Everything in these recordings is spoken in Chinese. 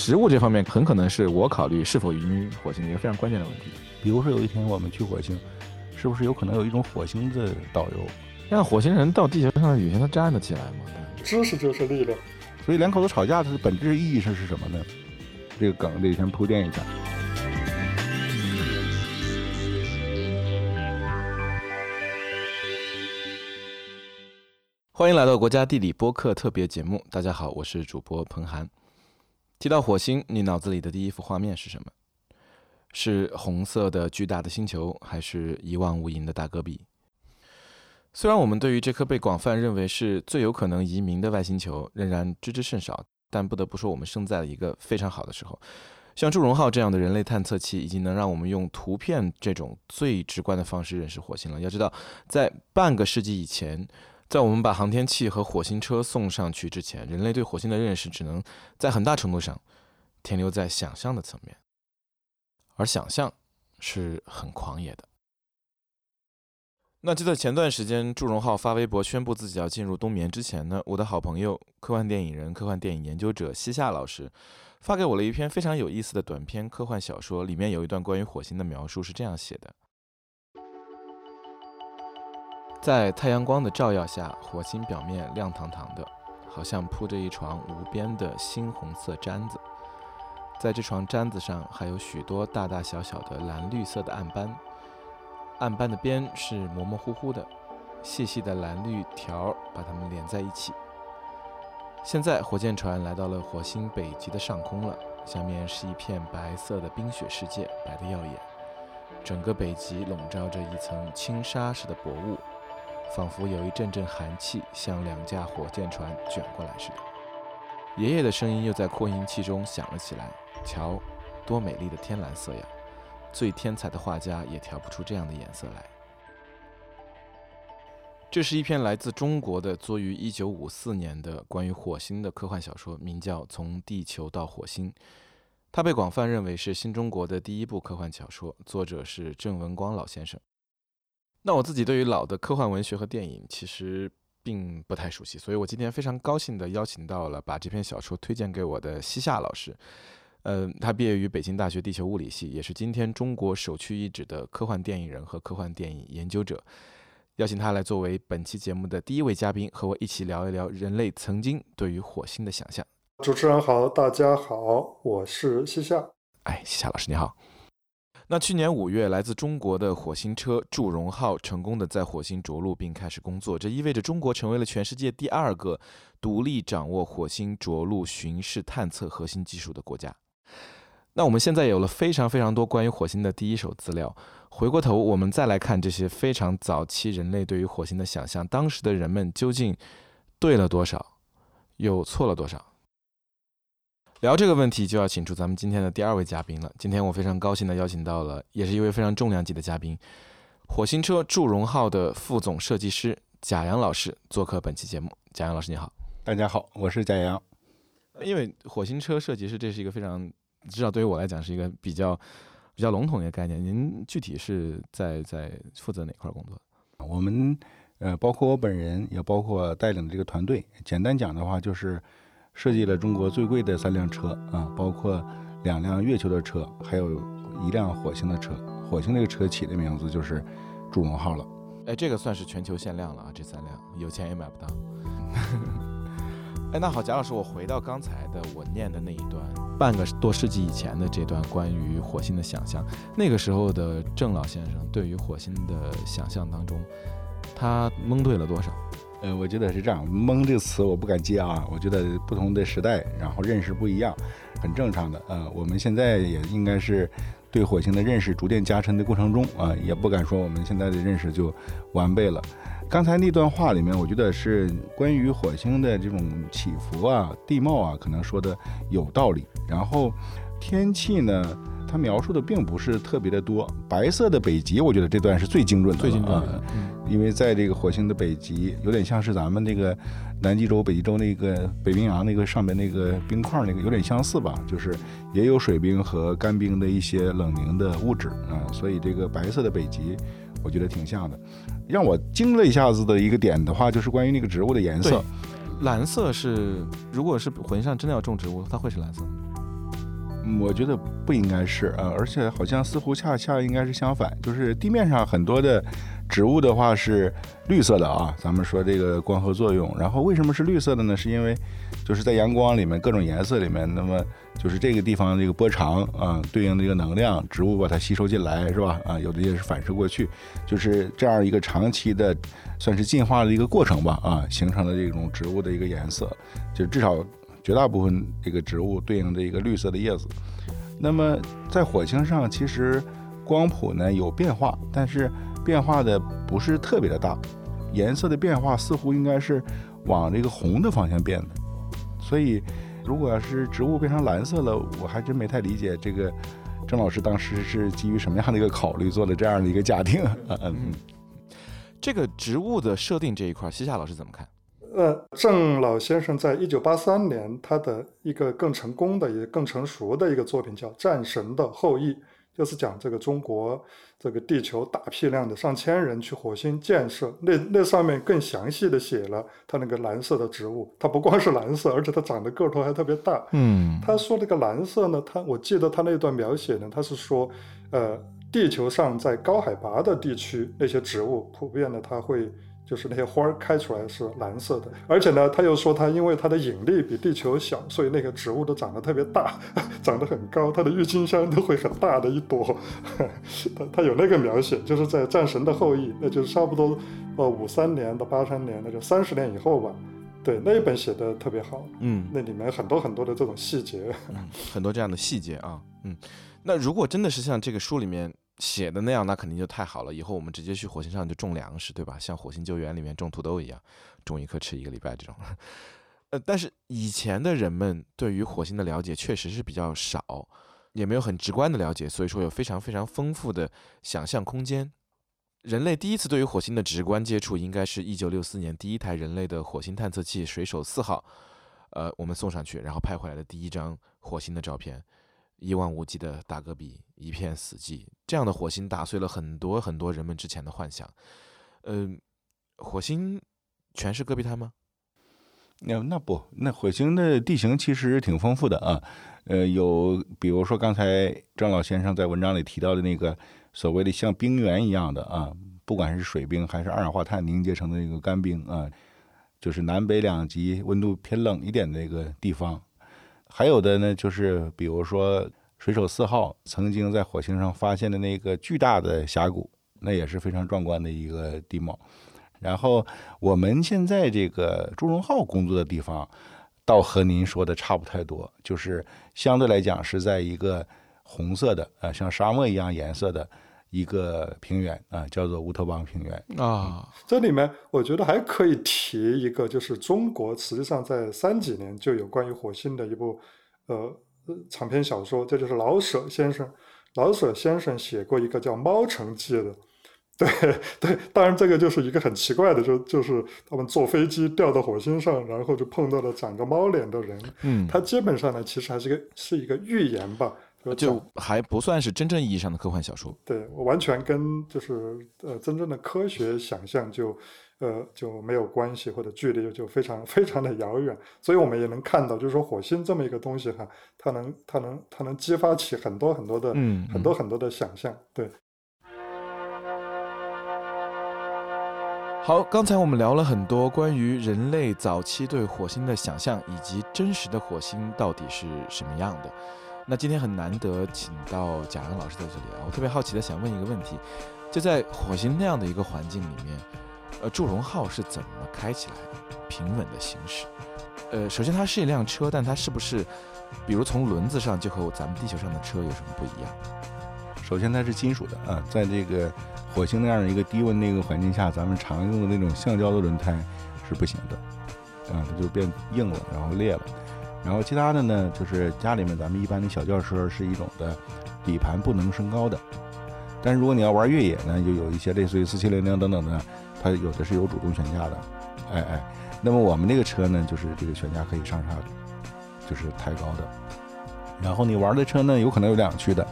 食物这方面很可能是我考虑是否移民火星的一个非常关键的问题。比如说有一天我们去火星，是不是有可能有一种火星的导游？让火星人到地球上旅行，他站得起来吗？知识就是力量。所以两口子吵架，它的本质意义是是什么呢？这个梗得先铺垫一下。欢迎来到国家地理播客特别节目。大家好，我是主播彭涵。提到火星，你脑子里的第一幅画面是什么？是红色的巨大的星球，还是一望无垠的大戈壁？虽然我们对于这颗被广泛认为是最有可能移民的外星球仍然知之甚少，但不得不说，我们生在了一个非常好的时候。像祝融号这样的人类探测器，已经能让我们用图片这种最直观的方式认识火星了。要知道，在半个世纪以前。在我们把航天器和火星车送上去之前，人类对火星的认识只能在很大程度上停留在想象的层面，而想象是很狂野的。那就在前段时间，祝融号发微博宣布自己要进入冬眠之前呢，我的好朋友、科幻电影人、科幻电影研究者西夏老师发给我了一篇非常有意思的短篇科幻小说，里面有一段关于火星的描述是这样写的。在太阳光的照耀下，火星表面亮堂堂的，好像铺着一床无边的猩红色毡子。在这床毡子上，还有许多大大小小的蓝绿色的暗斑，暗斑的边是模模糊糊的，细细的蓝绿条把它们连在一起。现在，火箭船来到了火星北极的上空了，下面是一片白色的冰雪世界，白得耀眼。整个北极笼罩着一层轻纱似的薄雾。仿佛有一阵阵寒气向两架火箭船卷过来似的。爷爷的声音又在扩音器中响了起来：“瞧，多美丽的天蓝色呀！最天才的画家也调不出这样的颜色来。”这是一篇来自中国的作于1954年的关于火星的科幻小说，名叫《从地球到火星》。它被广泛认为是新中国的第一部科幻小说，作者是郑文光老先生。那我自己对于老的科幻文学和电影其实并不太熟悉，所以我今天非常高兴的邀请到了把这篇小说推荐给我的西夏老师。呃，他毕业于北京大学地球物理系，也是今天中国首屈一指的科幻电影人和科幻电影研究者。邀请他来作为本期节目的第一位嘉宾，和我一起聊一聊人类曾经对于火星的想象。主持人好，大家好，我是西夏。哎，西夏老师你好。那去年五月，来自中国的火星车祝融号成功的在火星着陆并开始工作，这意味着中国成为了全世界第二个独立掌握火星着陆巡视探测核心技术的国家。那我们现在有了非常非常多关于火星的第一手资料，回过头我们再来看这些非常早期人类对于火星的想象，当时的人们究竟对了多少，又错了多少？聊这个问题，就要请出咱们今天的第二位嘉宾了。今天我非常高兴的邀请到了，也是一位非常重量级的嘉宾——火星车祝融号的副总设计师贾阳老师做客本期节目。贾阳老师，你好！大家好，我是贾阳。因为火星车设计师，这是一个非常，至少对于我来讲是一个比较比较笼统的一个概念。您具体是在在负责哪块工作？我们呃，包括我本人，也包括带领的这个团队。简单讲的话，就是。设计了中国最贵的三辆车啊，包括两辆月球的车，还有一辆火星的车。火星那个车起的名字就是“祝融号”了。哎，这个算是全球限量了啊！这三辆有钱也买不到。哎，那好，贾老师，我回到刚才的我念的那一段，半个多世纪以前的这段关于火星的想象。那个时候的郑老先生对于火星的想象当中，他蒙对了多少？呃，我觉得是这样，“蒙”这个词我不敢接啊。我觉得不同的时代，然后认识不一样，很正常的。呃，我们现在也应该是对火星的认识逐渐加深的过程中啊，也不敢说我们现在的认识就完备了。刚才那段话里面，我觉得是关于火星的这种起伏啊、地貌啊，可能说的有道理。然后天气呢？他描述的并不是特别的多，白色的北极，我觉得这段是最精准的，最精准的，因为在这个火星的北极，有点像是咱们那个南极洲、北极洲那个北冰洋那个上面那个冰块那个有点相似吧，就是也有水冰和干冰的一些冷凝的物质啊，所以这个白色的北极，我觉得挺像的。让我惊了一下子的一个点的话，就是关于那个植物的颜色，蓝色是，如果是火星上真的要种植物，它会是蓝色。我觉得不应该是啊，而且好像似乎恰恰应该是相反，就是地面上很多的植物的话是绿色的啊。咱们说这个光合作用，然后为什么是绿色的呢？是因为就是在阳光里面各种颜色里面，那么就是这个地方这个波长啊，对应的一个能量，植物把它吸收进来是吧？啊，有的也是反射过去，就是这样一个长期的算是进化的一个过程吧啊，形成了这种植物的一个颜色，就至少。绝大部分这个植物对应着一个绿色的叶子，那么在火星上，其实光谱呢有变化，但是变化的不是特别的大，颜色的变化似乎应该是往这个红的方向变的。所以，如果要是植物变成蓝色了，我还真没太理解这个郑老师当时是基于什么样的一个考虑做的这样的一个假定。嗯，这个植物的设定这一块，西夏老师怎么看？呃，郑老先生在一九八三年，他的一个更成功的、也更成熟的一个作品叫《战神的后裔》，就是讲这个中国这个地球大批量的上千人去火星建设，那那上面更详细的写了他那个蓝色的植物，它不光是蓝色，而且它长得个头还特别大。嗯，他说那个蓝色呢，他我记得他那段描写呢，他是说，呃，地球上在高海拔的地区那些植物普遍的它会。就是那些花儿开出来是蓝色的，而且呢，他又说它因为它的引力比地球小，所以那个植物都长得特别大，长得很高，它的郁金香都会很大的一朵。他他有那个描写，就是在《战神的后裔》，那就是差不多呃五三年到八三年，那就三十年以后吧。对，那一本写的特别好，嗯，那里面很多很多的这种细节，很多这样的细节啊，嗯，那如果真的是像这个书里面。写的那样，那肯定就太好了。以后我们直接去火星上就种粮食，对吧？像《火星救援》里面种土豆一样，种一颗吃一个礼拜这种。呃，但是以前的人们对于火星的了解确实是比较少，也没有很直观的了解，所以说有非常非常丰富的想象空间。人类第一次对于火星的直观接触，应该是一九六四年第一台人类的火星探测器水手四号，呃，我们送上去，然后拍回来的第一张火星的照片。一望无际的大戈壁，一片死寂。这样的火星打碎了很多很多人们之前的幻想。嗯，火星全是戈壁滩吗？那那不，那火星的地形其实挺丰富的啊。呃，有比如说刚才张老先生在文章里提到的那个所谓的像冰原一样的啊，不管是水冰还是二氧化碳凝结成的那个干冰啊，就是南北两极温度偏冷一点的那个地方。还有的呢，就是比如说水手四号曾经在火星上发现的那个巨大的峡谷，那也是非常壮观的一个地貌。然后我们现在这个朱荣浩工作的地方，倒和您说的差不太多，就是相对来讲是在一个红色的啊，像沙漠一样颜色的。一个平原啊，叫做乌托邦平原啊。这里面我觉得还可以提一个，就是中国实际上在三几年就有关于火星的一部呃长篇小说，这就是老舍先生。老舍先生写过一个叫《猫城记》的，对对。当然，这个就是一个很奇怪的，就就是他们坐飞机掉到火星上，然后就碰到了长着猫脸的人。嗯，他基本上呢，其实还是个是一个预言吧。就还不算是真正意义上的科幻小说，对，完全跟就是呃真正的科学想象就呃就没有关系，或者距离就非常非常的遥远。所以我们也能看到，就是说火星这么一个东西哈，它能它能它能激发起很多很多的嗯很多很多的想象。对。好，刚才我们聊了很多关于人类早期对火星的想象，以及真实的火星到底是什么样的。那今天很难得请到贾阳老师在这里啊，我特别好奇的想问一个问题，就在火星那样的一个环境里面，呃，祝融号是怎么开起来的，平稳的行驶？呃，首先它是一辆车，但它是不是，比如从轮子上就和咱们地球上的车有什么不一样？首先它是金属的啊，在这个火星那样的一个低温那个环境下，咱们常用的那种橡胶的轮胎是不行的，啊，它就变硬了，然后裂了。然后其他的呢，就是家里面咱们一般的小轿车是一种的底盘不能升高的，但是如果你要玩越野呢，就有一些类似于四七零零等等的，它有的是有主动悬架的，哎哎，那么我们这个车呢，就是这个悬架可以上下，就是抬高的。然后你玩的车呢，有可能有两驱的，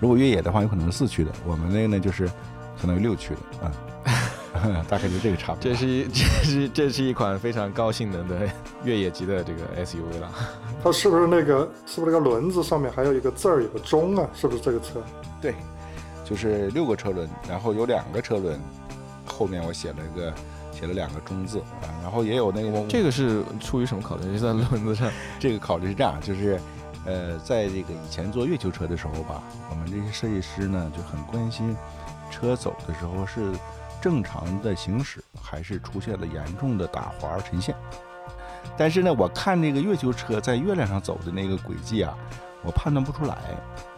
如果越野的话，有可能是四驱的，我们那个呢就是相当于六驱的啊。大概就这个差别。这是一 这是这是一款非常高性能的越野级的这个 SUV 了。它是不是那个是不是那个轮子上面还有一个字儿，有个钟啊？是不是这个车？对，就是六个车轮，然后有两个车轮，后面我写了一个写了两个中字啊，然后也有那个这个是出于什么考虑？就在轮子上，这个考虑是这样，就是呃，在这个以前做月球车的时候吧，我们这些设计师呢就很关心车走的时候是正常的行驶，还是出现了严重的打滑沉陷。但是呢，我看这个月球车在月亮上走的那个轨迹啊，我判断不出来，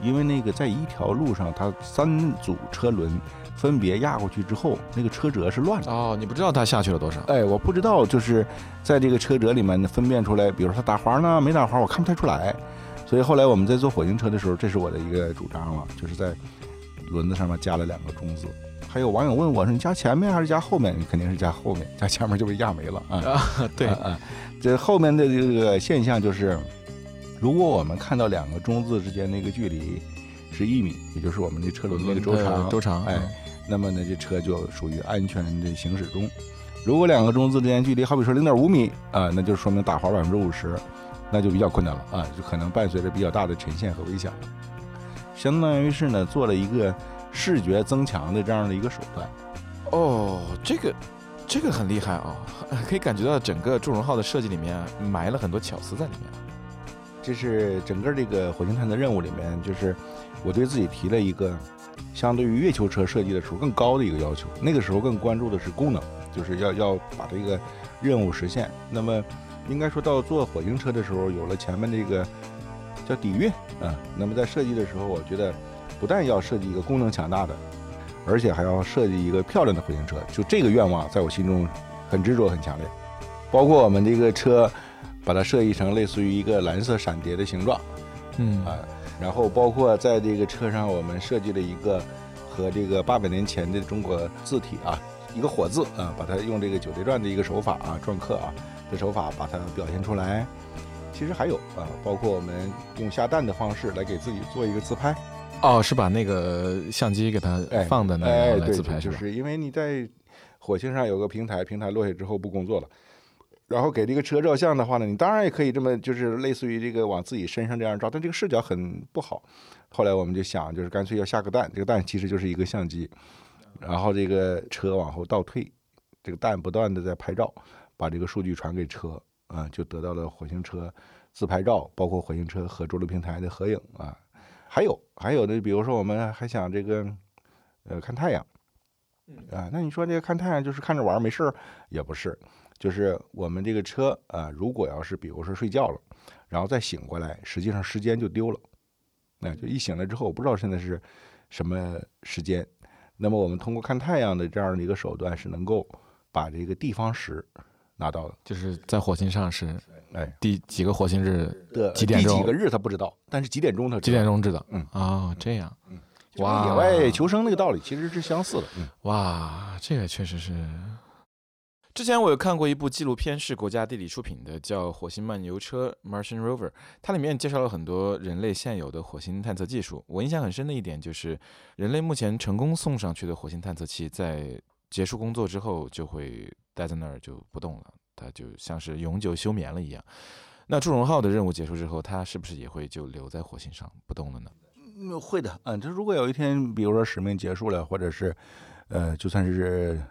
因为那个在一条路上，它三组车轮分别压过去之后，那个车辙是乱的。哦，你不知道它下去了多少？哎，我不知道，就是在这个车辙里面分辨出来，比如说它打滑呢，没打滑，我看不太出来。所以后来我们在做火星车的时候，这是我的一个主张了，就是在轮子上面加了两个中字。还有网友问我说：“你加前面还是加后面？”你肯定是加后面，加前面就被压没了啊！啊，对，啊，这后面的这个现象就是，如果我们看到两个中字之间那个距离是一米，也就是我们的车轮那个周长，周长，哎，那么呢，这车就属于安全的行驶中。如果两个中字之间距离，好比说零点五米啊，那就说明打滑百分之五十，那就比较困难了啊，就可能伴随着比较大的沉陷和危险了。相当于是呢，做了一个视觉增强的这样的一个手段。哦，这个这个很厉害啊、可以感觉到整个祝融号的设计里面埋了很多巧思在里面。这是整个这个火星探测任务里面，就是我对自己提了一个相对于月球车设计的时候更高的一个要求。那个时候更关注的是功能，就是要要把这个任务实现。那么应该说到做火星车的时候，有了前面这个叫底蕴啊。那么在设计的时候，我觉得不但要设计一个功能强大的，而且还要设计一个漂亮的回形车。就这个愿望在我心中很执着、很强烈。包括我们这个车，把它设计成类似于一个蓝色闪蝶的形状。嗯啊，然后包括在这个车上，我们设计了一个和这个八百年前的中国字体啊，一个火字啊，把它用这个九叠篆的一个手法啊，篆刻啊的手法把它表现出来。其实还有啊，包括我们用下蛋的方式来给自己做一个自拍，哦，是把那个相机给它哎放在那来对，自拍吧？就是因为你在火星上有个平台，平台落下之后不工作了。然后给这个车照相的话呢，你当然也可以这么，就是类似于这个往自己身上这样照，但这个视角很不好。后来我们就想，就是干脆要下个蛋，这个蛋其实就是一个相机，然后这个车往后倒退，这个蛋不断的在拍照，把这个数据传给车，啊，就得到了火星车自拍照，包括火星车和着陆平台的合影啊。还有还有的，比如说我们还想这个，呃，看太阳，啊，那你说这个看太阳就是看着玩没事儿，也不是。就是我们这个车啊，如果要是比如说睡觉了，然后再醒过来，实际上时间就丢了。那就一醒来之后，我不知道现在是什么时间。那么我们通过看太阳的这样的一个手段，是能够把这个地方时拿到了。就是在火星上是哎第几个火星日的几点钟第几个日他不知道，但是几点钟他知道几点？钟知道？嗯哦，这样，嗯跟野外求生那个道理其实是相似的。嗯，哇，这个确实是。之前我有看过一部纪录片，是国家地理出品的，叫《火星漫游车》（Martian Rover）。它里面介绍了很多人类现有的火星探测技术。我印象很深的一点就是，人类目前成功送上去的火星探测器，在结束工作之后就会待在那儿就不动了，它就像是永久休眠了一样。那祝融号的任务结束之后，它是不是也会就留在火星上不动了呢？嗯会的。嗯，这如果有一天，比如说使命结束了，或者是，呃，就算是，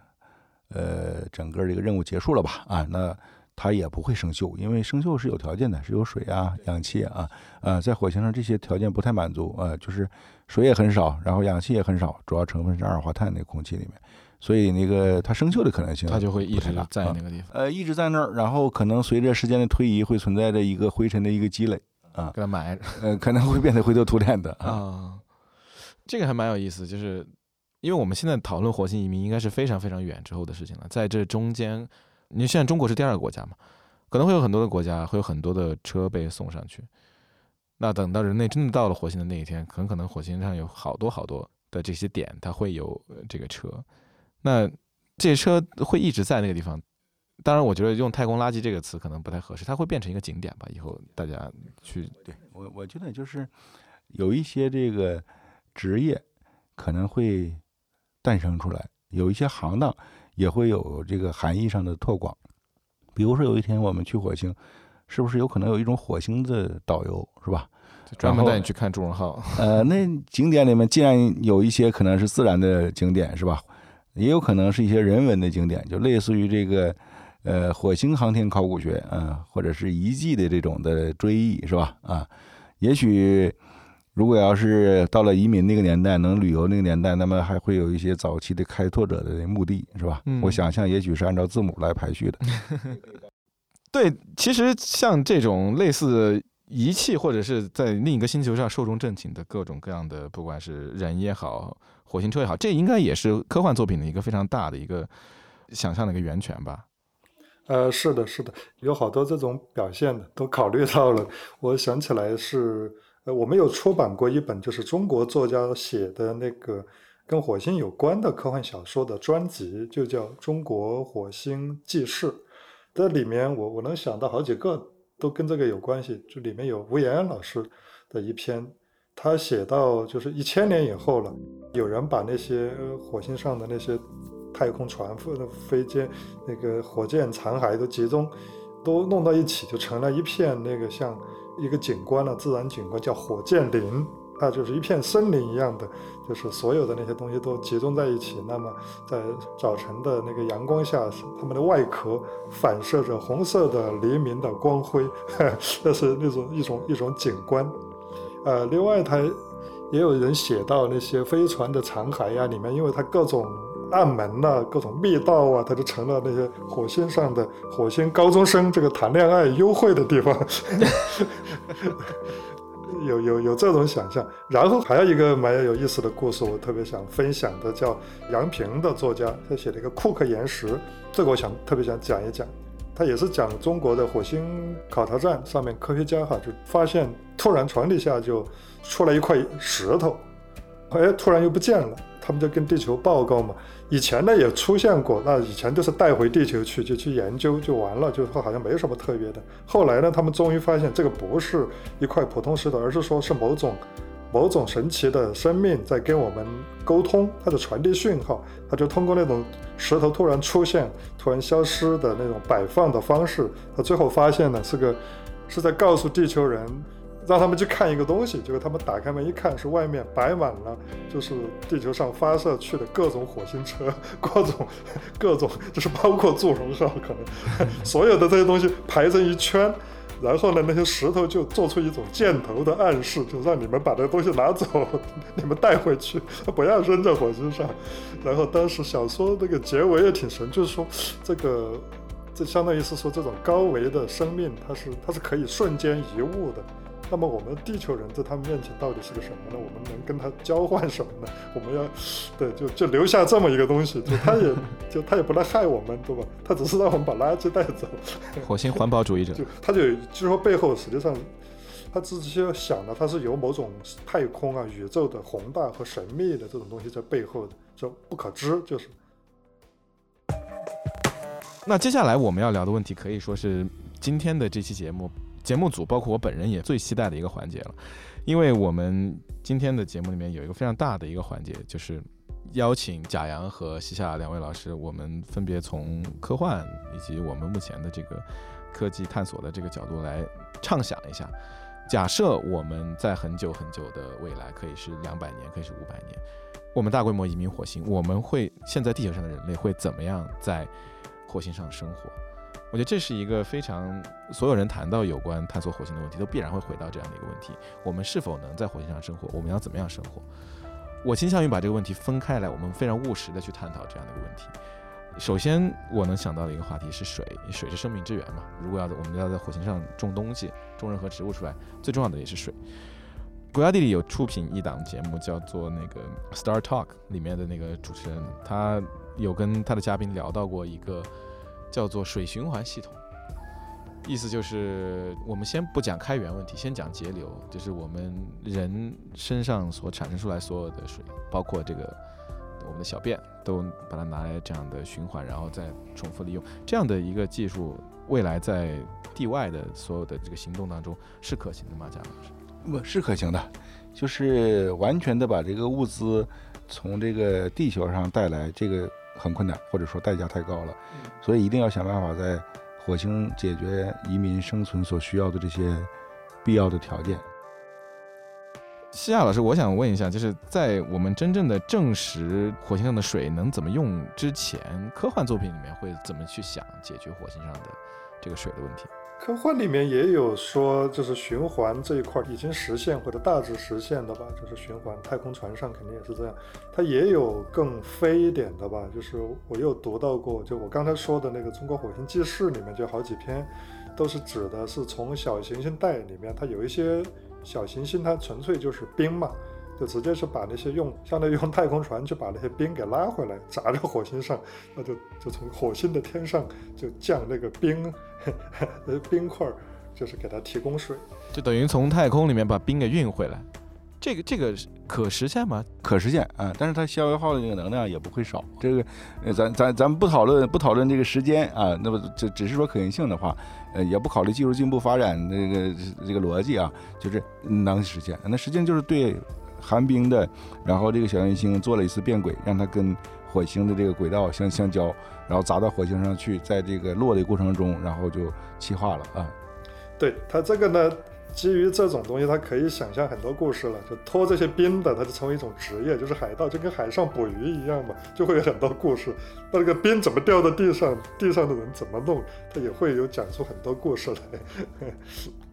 呃，整个这个任务结束了吧，啊，那它也不会生锈，因为生锈是有条件的，是有水啊、氧气啊，啊，在火星上这些条件不太满足，啊，就是水也很少，然后氧气也很少，主要成分是二氧化碳那空气里面，所以那个它生锈的可能性它就会一直在那个地方，呃，一直在那儿，然后可能随着时间的推移，会存在着一个灰尘的一个积累啊，给它埋着。呃，可能会变得灰头土脸的啊。啊，这个还蛮有意思，就是因为我们现在讨论火星移民，应该是非常非常远之后的事情了。在这中间，你现在中国是第二个国家嘛，可能会有很多的国家，会有很多的车被送上去。那等到人类真的到了火星的那一天，很可能火星上有好多好多的这些点，它会有呃这个车。那这些车会一直在那个地方。当然，我觉得用“太空垃圾”这个词可能不太合适，它会变成一个景点吧。以后大家去对我，我觉得就是有一些这个职业可能会诞生出来，有一些行当也会有这个含义上的拓广。比如说有一天我们去火星，是不是有可能有一种火星的导游，是吧？专门带你去看祝融号。呃，那景点里面既然有一些可能是自然的景点，是吧？也有可能是一些人文的景点，就类似于这个，呃，火星航天考古学啊，或者是遗迹的这种的追忆，是吧？啊，也许如果要是到了移民那个年代，能旅游那个年代，那么还会有一些早期的开拓者的墓地，是吧？我想象也许是按照字母来排序的。对，其实像这种类似仪器，或者是在另一个星球上寿终正寝的各种各样的，不管是人也好。火星车也好，这应该也是科幻作品的一个非常大的一个想象的一个源泉吧？呃，是的，是的，有好多这种表现的都考虑到了。我想起来是，呃，我们有出版过一本，就是中国作家写的那个跟火星有关的科幻小说的专辑，就叫《中国火星纪事》。这里面我我能想到好几个都跟这个有关系，就里面有吴岩老师的一篇。他写到，就是一千年以后了，有人把那些火星上的那些太空船、飞飞机、那个火箭残骸都集中，都弄到一起，就成了一片那个像一个景观了，自然景观叫火箭林，它就是一片森林一样的，就是所有的那些东西都集中在一起。那么在早晨的那个阳光下，它们的外壳反射着红色的黎明的光辉，这是那种一种一种景观。呃，另外，他也有人写到那些飞船的残骸呀，里面因为它各种暗门呐，各种密道啊，它就成了那些火星上的火星高中生这个谈恋爱幽会的地方。有有有这种想象。然后还有一个蛮有意思的故事，我特别想分享的，叫杨平的作家，他写了一个库克岩石，这个我想特别想讲一讲。他也是讲中国的火星考察站上面科学家哈就发现突然床底下就出来一块石头，哎，突然又不见了，他们就跟地球报告嘛。以前呢也出现过，那以前都是带回地球去就去研究就完了，就是说好像没什么特别的。后来呢，他们终于发现这个不是一块普通石头，而是说是某种。某种神奇的生命在跟我们沟通，它在传递讯号，它就通过那种石头突然出现、突然消失的那种摆放的方式，它最后发现呢是个是在告诉地球人，让他们去看一个东西。结果他们打开门一看，是外面摆满了就是地球上发射去的各种火星车，各种各种就是包括祝融号，可能所有的这些东西排成一圈。然后呢，那些石头就做出一种箭头的暗示，就让你们把这东西拿走，你们带回去，不要扔在火星上。然后当时小说那个结尾也挺神，就是说这个，这相当于是说这种高维的生命，它是它是可以瞬间移物的。那么我们地球人在他们面前到底是个什么呢？我们能跟他交换什么呢？我们要，对，就就留下这么一个东西，就他也 就他也不来害我们，对吧？他只是让我们把垃圾带走。火星环保主义者，就他就就说背后实际上，他自己就想的，他是有某种太空啊、宇宙的宏大和神秘的这种东西在背后的，就不可知，就是。那接下来我们要聊的问题，可以说是今天的这期节目。节目组包括我本人也最期待的一个环节了，因为我们今天的节目里面有一个非常大的一个环节，就是邀请贾阳和西夏两位老师，我们分别从科幻以及我们目前的这个科技探索的这个角度来畅想一下，假设我们在很久很久的未来，可以是两百年，可以是五百年，我们大规模移民火星，我们会现在地球上的人类会怎么样在火星上生活？我觉得这是一个非常所有人谈到有关探索火星的问题，都必然会回到这样的一个问题：我们是否能在火星上生活？我们要怎么样生活？我倾向于把这个问题分开来，我们非常务实的去探讨这样的一个问题。首先，我能想到的一个话题是水，水是生命之源嘛。如果要我们要在火星上种东西，种任何植物出来，最重要的也是水。国家地理有出品一档节目，叫做那个 Star Talk，里面的那个主持人，他有跟他的嘉宾聊到过一个。叫做水循环系统，意思就是我们先不讲开源问题，先讲节流，就是我们人身上所产生出来所有的水，包括这个我们的小便，都把它拿来这样的循环，然后再重复利用。这样的一个技术，未来在地外的所有的这个行动当中是可行的吗？贾老师，不是可行的，就是完全的把这个物资从这个地球上带来，这个很困难，或者说代价太高了，所以一定要想办法在火星解决移民生存所需要的这些必要的条件。西亚老师，我想问一下，就是在我们真正的证实火星上的水能怎么用之前，科幻作品里面会怎么去想解决火星上的这个水的问题？科幻里面也有说，就是循环这一块已经实现或者大致实现的吧，就是循环太空船上肯定也是这样。它也有更飞一点的吧，就是我有读到过，就我刚才说的那个《中国火星纪事》里面就好几篇，都是指的是从小行星带里面，它有一些。小行星它纯粹就是冰嘛，就直接是把那些用相当于用太空船去把那些冰给拉回来，砸在火星上，那就就从火星的天上就降那个冰，呃冰块，就是给它提供水，就等于从太空里面把冰给运回来。这个这个可实现吗？可实现啊，但是它消耗的那个能量也不会少。这个，呃咱咱咱们不讨论不讨论这个时间啊，那么这只是说可行性的话，呃，也不考虑技术进步发展那个这个逻辑啊，就是能实现。那实际上就是对寒冰的，然后这个小行星做了一次变轨，让它跟火星的这个轨道相相交，然后砸到火星上去，在这个落的过程中，然后就气化了啊。对它这个呢。基于这种东西，它可以想象很多故事了。就拖这些冰的，它就成为一种职业，就是海盗，就跟海上捕鱼一样嘛，就会有很多故事。那这个冰怎么掉到地上，地上的人怎么弄，它也会有讲出很多故事来。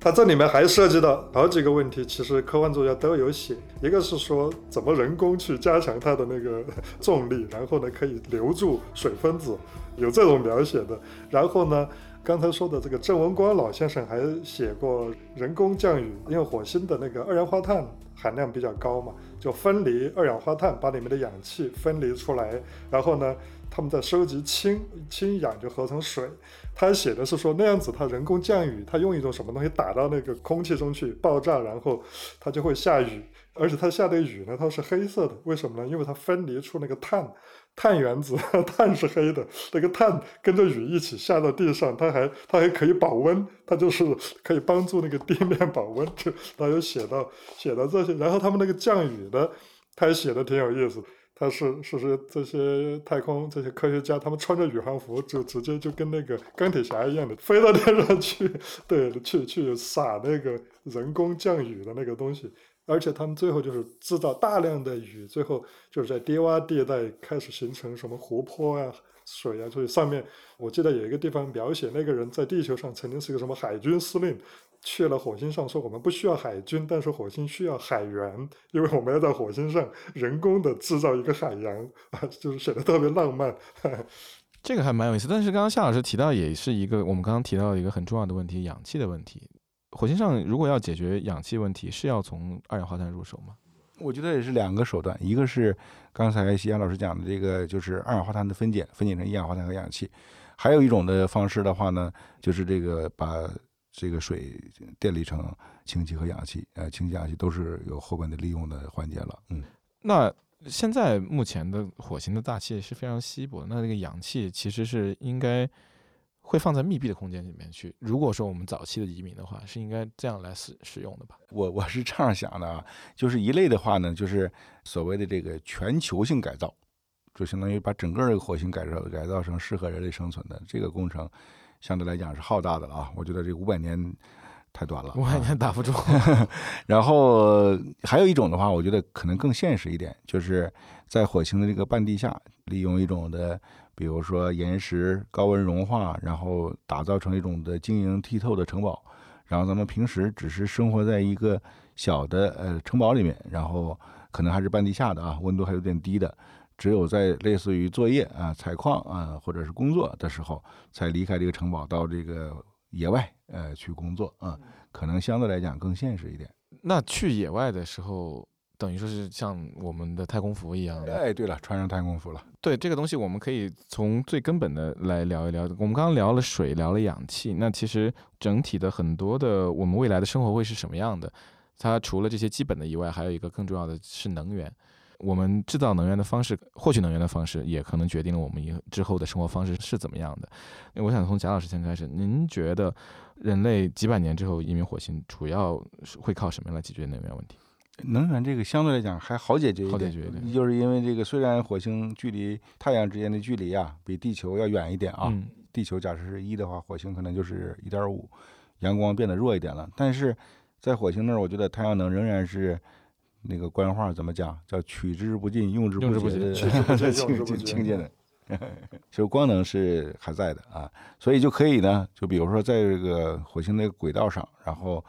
它这里面还涉及到好几个问题，其实科幻作家都有写。一个是说怎么人工去加强它的那个重力，然后呢可以留住水分子，有这种描写的。然后呢？刚才说的这个郑文光老先生还写过人工降雨，因为火星的那个二氧化碳含量比较高嘛，就分离二氧化碳，把里面的氧气分离出来，然后呢，他们在收集氢，氢氧就合成水。他写的是说那样子，他人工降雨，他用一种什么东西打到那个空气中去爆炸，然后它就会下雨，而且它下的雨呢，它是黑色的，为什么呢？因为它分离出那个碳。碳原子，碳是黑的，那个碳跟着雨一起下到地上，它还它还可以保温，它就是可以帮助那个地面保温。就他有写到写到这些，然后他们那个降雨的，他写的挺有意思。他是是是这些太空这些科学家，他们穿着宇航服，就直接就跟那个钢铁侠一样的飞到天上去，对，去去撒那个人工降雨的那个东西。而且他们最后就是制造大量的雨，最后就是在低洼地带开始形成什么湖泊啊、水啊。所以上面我记得有一个地方描写那个人在地球上曾经是个什么海军司令，去了火星上说我们不需要海军，但是火星需要海员，因为我们要在火星上人工的制造一个海洋啊，就是显得特别浪漫。这个还蛮有意思。但是刚刚夏老师提到也是一个我们刚刚提到的一个很重要的问题——氧气的问题。火星上如果要解决氧气问题，是要从二氧化碳入手吗？我觉得也是两个手段，一个是刚才西安老师讲的这个，就是二氧化碳的分解，分解成一氧化碳和氧气；还有一种的方式的话呢，就是这个把这个水电离成氢气和氧气，呃，氢气、氧气都是有后边的利用的环节了。嗯，那现在目前的火星的大气是非常稀薄，那这个氧气其实是应该。会放在密闭的空间里面去。如果说我们早期的移民的话，是应该这样来使使用的吧？我我是这样想的啊，就是一类的话呢，就是所谓的这个全球性改造，就相当于把整个这个火星改造改造成适合人类生存的这个工程，相对来讲是浩大的了啊。我觉得这五百年太短了，五百年打不住。然后还有一种的话，我觉得可能更现实一点，就是在火星的这个半地下利用一种的。比如说岩石高温融化，然后打造成一种的晶莹剔透的城堡，然后咱们平时只是生活在一个小的呃城堡里面，然后可能还是半地下的啊，温度还有点低的，只有在类似于作业啊、采矿啊或者是工作的时候，才离开这个城堡到这个野外呃去工作啊，可能相对来讲更现实一点。那去野外的时候。等于说是像我们的太空服一样的。哎，对了，穿上太空服了。对这个东西，我们可以从最根本的来聊一聊。我们刚刚聊了水，聊了氧气，那其实整体的很多的我们未来的生活会是什么样的？它除了这些基本的以外，还有一个更重要的是能源。我们制造能源的方式，获取能源的方式，也可能决定了我们以之后的生活方式是怎么样的。我想从贾老师先开始，您觉得人类几百年之后移民火星，主要会靠什么来解决能源问题？能源这个相对来讲还好解决一点，好解决一点就是因为这个虽然火星距离太阳之间的距离啊比地球要远一点啊，嗯地球假设是一的话，火星可能就是一点五，阳光变得弱一点了。但是在火星那儿，我觉得太阳能仍然是那个官话怎么讲，叫取之不尽，用之不竭清清用之不 尽清洁的。就光能是还在的啊，所以就可以呢，就比如说在这个火星的轨道上，然后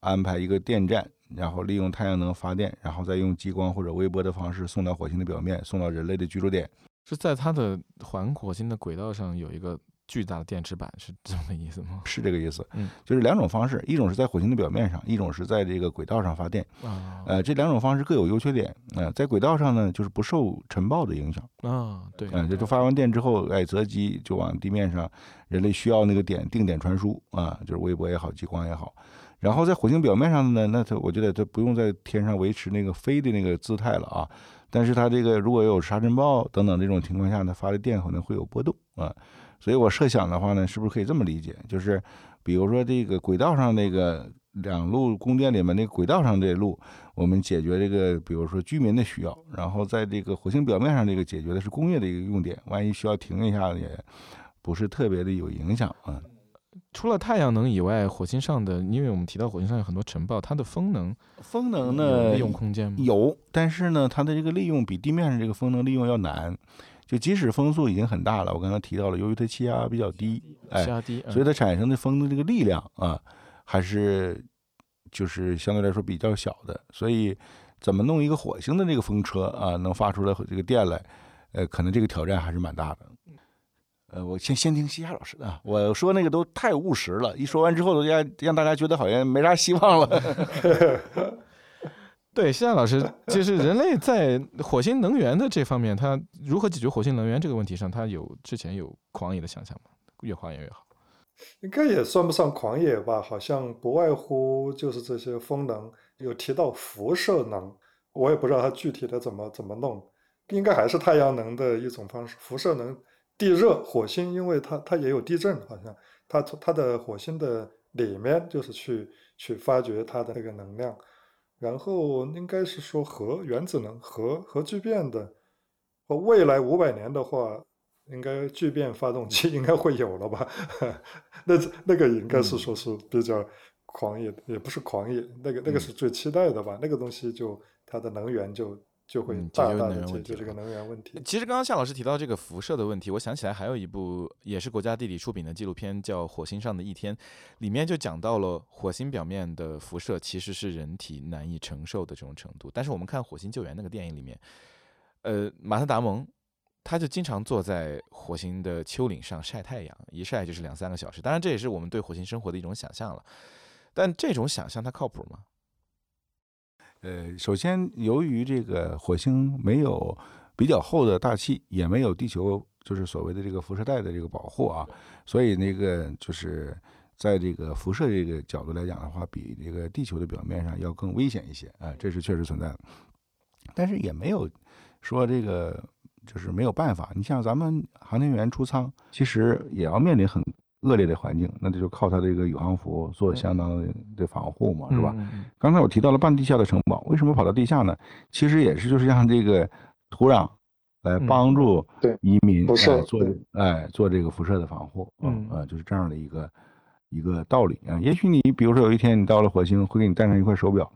安排一个电站，然后利用太阳能发电，然后再用激光或者微波的方式送到火星的表面，送到人类的居住点。是在它的环火星的轨道上有一个巨大的电池板，是这么个意思吗？是这个意思，嗯，就是两种方式，一种是在火星的表面上，一种是在这个轨道上发电。啊呃，这两种方式各有优缺点。呃，在轨道上呢，就是不受尘暴的影响。啊，对，嗯、这就发完电之后，哎，择机就往地面上，人类需要那个点定点传输啊，就是微波也好，激光也好。然后在火星表面上呢，那它我觉得它不用在天上维持那个飞的那个姿态了啊。但是它这个如果有沙尘暴等等这种情况下呢，发的电可能会有波动啊。所以我设想的话呢，是不是可以这么理解？就是比如说这个轨道上那个两路供电里面那个轨道上这路，我们解决这个比如说居民的需要，然后在这个火星表面上这个解决的是工业的一个用电，万一需要停一下也不是特别的有影响啊。除了太阳能以外，火星上的，因为我们提到火星上有很多尘暴，它的风能风能有呢利用空间吗？有，但是呢，它的这个利用比地面上这个风能利用要难。就即使风速已经很大了，我刚刚提到了，由于它气压比较低，哎，加低，所以它产生的风的这个力量啊，还是就是相对来说比较小的。所以怎么弄一个火星的这个风车啊，能发出来这个电来，呃，可能这个挑战还是蛮大的。呃，我先先听西夏老师的啊，我说那个都太务实了，一说完之后，让让大家觉得好像没啥希望了。对，西夏老师，就是 人类在火星能源的这方面，它如何解决火星能源这个问题上，它有之前有狂野的想象吗？越狂野越好。应该也算不上狂野吧，好像不外乎就是这些风能，有提到辐射能，我也不知道它具体的怎么怎么弄，应该还是太阳能的一种方式。辐射能，地热，火星因为它它也有地震，好像它从它的火星的里面就是去去发掘它的那个能量，然后应该是说核原子能核核聚变的，或未来五百年的话。应该聚变发动机 应该会有了吧？那那个应该是说是比较狂野，也不是狂野，那个那个是最期待的吧？那个东西就它的能源就就会嗯解大大决能源的解问题这个能源问题。其实刚刚夏老师提到这个辐射的问题，我想起来还有一部也是国家地理出品的纪录片，叫《火星上的一天》，里面就讲到了火星表面的辐射其实是人体难以承受的这种程度。但是我们看《火星救援》那个电影里面，呃，马特·达蒙他就经常坐在火星的丘陵上晒太阳，一晒就是两三个小时。当然，这也是我们对火星生活的一种想象了。但这种想象它靠谱吗？呃，首先，由于这个火星没有比较厚的大气，也没有地球就是所谓的这个辐射带的这个保护啊，所以那个就是在这个辐射这个角度来讲的话，比这个地球的表面上要更危险一些啊、这是确实存在的。但是也没有说这个就是没有办法。你像咱们航天员出舱，其实也要面临很恶劣的环境，那这就靠它这个宇航服做相当的的防护嘛，是吧？刚才我提到了半地下的城堡，为什么跑到地下呢？其实也是就是让这个土壤来嗯帮助对移民辐射哎做哎做这个辐射的防护，嗯呃就是这样的一个一个道理啊。也许你比如说有一天你到了火星，会给你带上一块手表，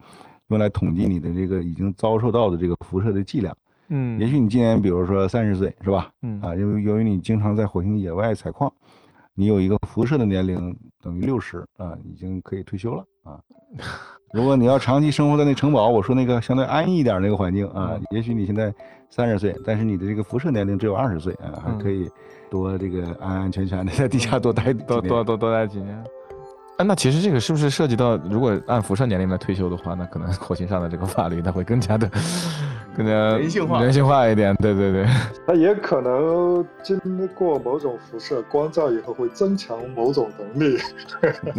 用来统计你的这个已经遭受到的这个辐射的剂量。嗯，也许你今年比如说三十岁是吧？嗯啊，因为由于你经常在火星野外采矿，你有一个辐射的年龄等于六十啊，已经可以退休了啊。如果你要长期生活在那城堡，我说那个相对安逸一点那个环境啊嗯，也许你现在三十岁，但是你的这个辐射年龄只有二十岁啊，还嗯可以多这个安安全全的在地下多待多多多多待几年。啊，那其实这个是不是涉及到，如果按辐射年龄来退休的话，那可能 火星上的这个法律它会更加的、更加人性化人性化一点。对对对，它也可能经过某种辐射光照以后，会增强某种能力。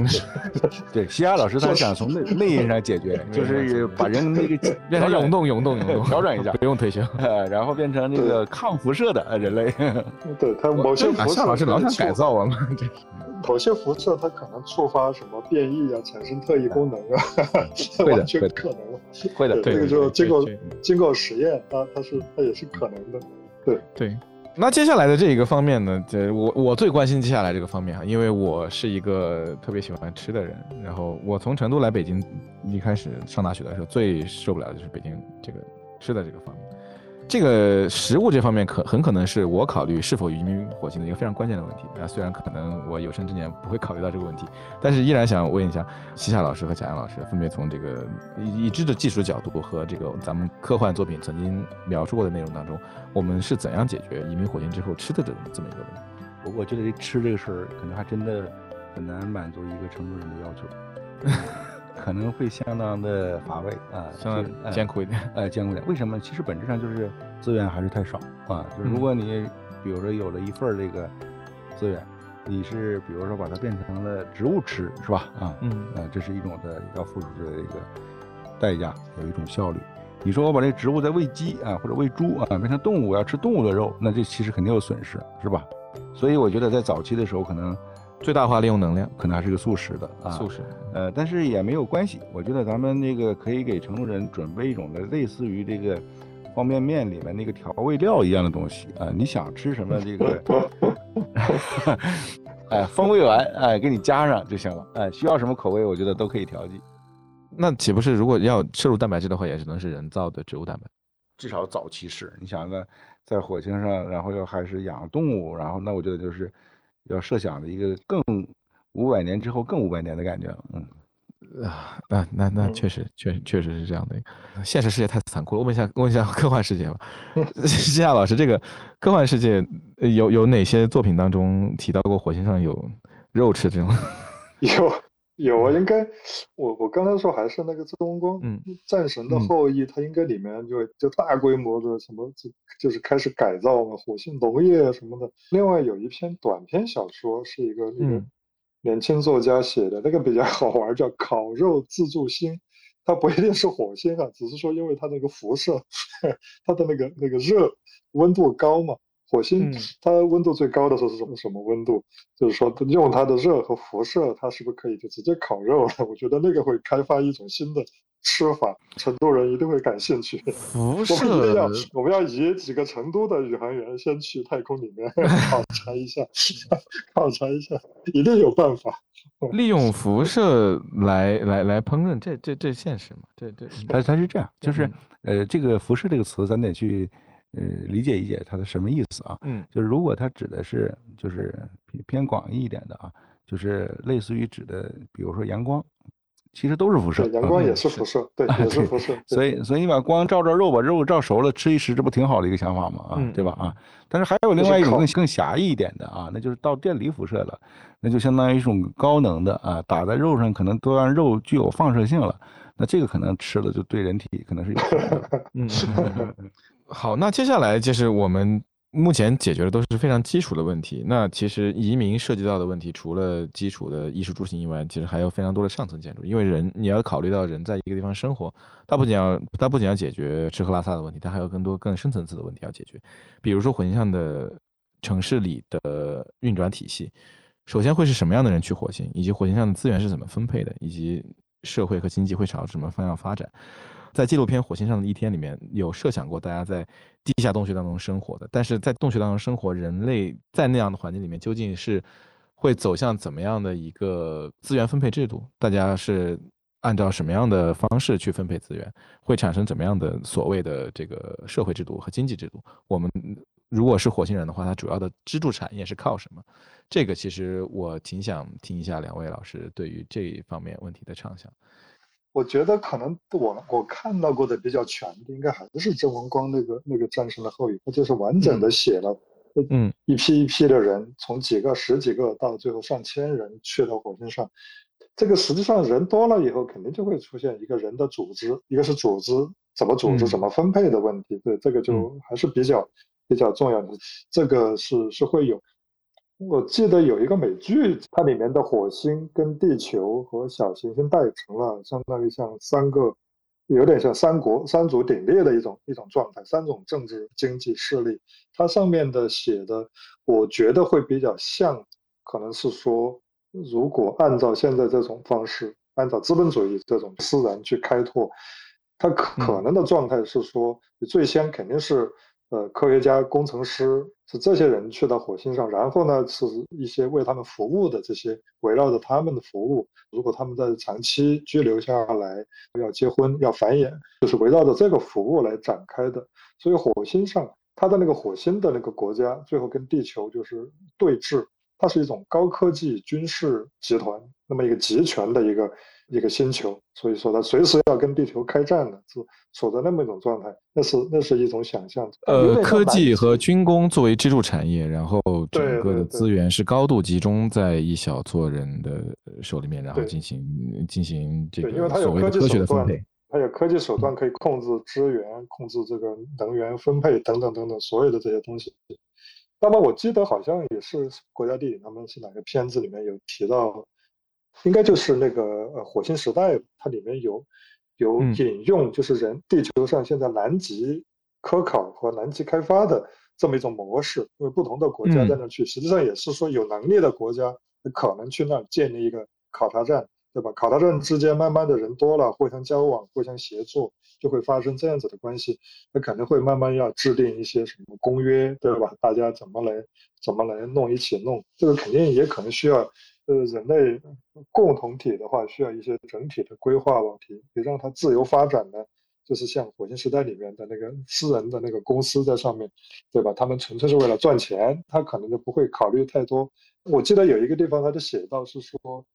对，西亚老师他想从内 内因上解决，就是把人那个变成涌动、涌动、涌动，调整一下不用退休。呃，然后变成这个抗辐射的呃人类。对他某些辐射啊夏老师老想改造我们，这某些辐射它可能触发什么变异啊，产生特异功能啊，会的完全可能了。会的，对，这个就经过经过实验，它它是它也是可能的。对对，那接下来的这一个方面呢，这我我最关心接下来这个方面啊，因为我是一个特别喜欢吃的人，然后我从成都来北京，一开始上大学的时候最受不了的就是北京这个吃的这个方面。这个食物这方面可很可能是我考虑是否移民火星的一个非常关键的问题啊。虽然可能我有生之年不会考虑到这个问题，但是依然想问一下西夏老师和贾阳老师，分别从这个已已知的技术角度和这个咱们科幻作品曾经描述过的内容当中，我们是怎样解决移民火星之后吃的这这么一个问题？我我觉得这吃这个事儿，可能还真的很难满足一个成都人的要求，可能会相当的乏味啊，相是当艰苦一点。呃，艰苦点。为什么？其实本质上就是资源还是太少啊。就是如嗯果你比如说有了一份这个资源，你是比如说把它变成了植物吃，是吧？啊，嗯呃，这是一种的要付出的一个代价，有一种效率。你说我把这植物再喂鸡啊，或者喂猪啊，变成动物，我要吃动物的肉，那这其实肯定有损失，是吧？所以我觉得在早期的时候，可能最大化利用能量，可能还是个素食的啊，素食。呃，但是也没有关系。我觉得咱们那个可以给成都人准备一种的类似于这个方便面里面那个调味料一样的东西啊、你想吃什么 这个，哎，风味丸，哎，给你加上就行了。哎，需要什么口味，我觉得都可以调剂。那岂不是如果要摄入蛋白质的话，也只能是人造的植物蛋白？至少早期是，你想呢，在火星上，然后又还是养动物，然后那我觉得就是要设想的一个更五百年之后更五百年的感觉了。嗯。啊，那那那嗯确实确实确实是这样的。现实世界太残酷了。我问一下，问一下科幻世界吧。西夏老师，这个科幻世界呃有有哪些作品当中提到过火星上有肉吃这种？有有啊，应该我我刚才说还是那个中光，嗯，战神的嗯后裔，它应该里面就就大规模的什么就就是开始改造嘛，火星农业什么的。另外有一篇短篇小说是一个那个嗯年轻作家写的，那个比较好玩，叫《烤肉自助星》。它不一定是火星啊，只是说因为它那个辐射，它的那个那个热温度高嘛。火星嗯它温度最高的时候是什么什么温度？就是说用它的热和辐射，它是不是可以就直接烤肉了？我觉得那个会开发一种新的吃法，成都人一定会感兴趣。辐我们一定要射，我们要以几个成都的宇航员先去太空里面 考察一下，考察一下，一定有办法。利用辐射来来来烹饪，这这这现实吗？这这它它是这样，就是嗯呃，这个辐射这个词，咱得去呃理解一解它的什么意思啊。嗯就是如果它指的是就是偏偏广义一点的啊，就是类似于指的，比如说阳光，其实都是辐射，，阳啊光也嗯是是辐射，对，啊也是辐射。所以所以你把光照着肉，把肉照熟了吃一吃，这不挺好的一个想法吗？啊，嗯对吧？啊，但是还有另外一种更更狭义一点的啊，那就是到电离辐射了，那就相当于一种高能的啊，打在肉上可能都让肉具有放射性了，那这个可能吃了就对人体可能是有害的。嗯，好，那接下来就是我们目前解决的都是非常基础的问题。那其实移民涉及到的问题，除了基础的衣食住行以外，其实还有非常多的上层建筑。因为人你要考虑到人在一个地方生活，他不仅要他不仅要解决吃喝拉撒的问题，他还有更多更深层次的问题要解决。比如说火星上的城市里的运转体系，首先会是什么样的人去火星，以及火星上的资源是怎么分配的，以及社会和经济会朝什么方向发展。在纪录片《火星上的一天》里面有设想过大家在地下洞穴当中生活的，但是在洞穴当中生活，人类在那样的环境里面究竟是会走向怎么样的一个资源分配制度？大家是按照什么样的方式去分配资源？会产生怎么样的所谓的这个社会制度和经济制度？我们如果是火星人的话，它主要的支柱产业是靠什么？这个其实我挺想听一下两位老师对于这一方面问题的畅想。我觉得可能我我看到过的比较全的，应该还是郑文光那个那个战神的后裔，他就是完整的写了，嗯，一批一批的人，从几个十几个到最后上千人去到火星上。这个实际上人多了以后，肯定就会出现一个人的组织，一个是组织怎么组织、嗯怎么分配的问题。对，这个就还是比较比较重要的，这个是是会有。我记得有一个美剧，它里面的火星跟地球和小行星带成了，相当于像三个，有点像三国三足鼎立的一种一种状态，三种政治经济势力。它上面的写的，我觉得会比较像，可能是说如果按照现在这种方式，按照资本主义这种私人去开拓，它可可能的状态是说，你最先肯定是。呃，科学家、工程师是这些人去到火星上，然后呢，是一些为他们服务的这些围绕着他们的服务。如果他们在长期居留下来，要结婚、要繁衍，就是围绕着这个服务来展开的。所以火星上，它的那个火星的那个国家，最后跟地球就是对峙，它是一种高科技军事集团，那么一个集权的一个。一个星球，所以说它随时要跟地球开战的，是处在那么一种状态，那是那是一种想象。呃，科技和军工作为支柱产业，然后整个的资源是高度集中在一小撮人的手里面，然后进行进行这个所谓的科学的分配。它有科技手段可以控制资源、控制这个能源分配等等等等所有的这些东西。那么我记得好像也是国家地理他们是哪个片子里面有提到。应该就是那个呃火星时代，它里面有有引用，就是人地球上现在南极科考和南极开发的这么一种模式，因为不同的国家在那去，实际上也是说有能力的国家可能去那建立一个考察站，对吧？考察站之间慢慢的人多了，互相交往、互相协作，就会发生这样子的关系，那可能会慢慢要制定一些什么公约，对吧？大家怎么来怎么来弄一起弄，这个肯定也可能需要。呃，人类共同体的话，需要一些整体的规划问题，也让它自由发展呢。就是像火星时代里面的那个私人的那个公司在上面，对吧？他们纯粹是为了赚钱，他可能就不会考虑太多。我记得有一个地方，他就写到是说，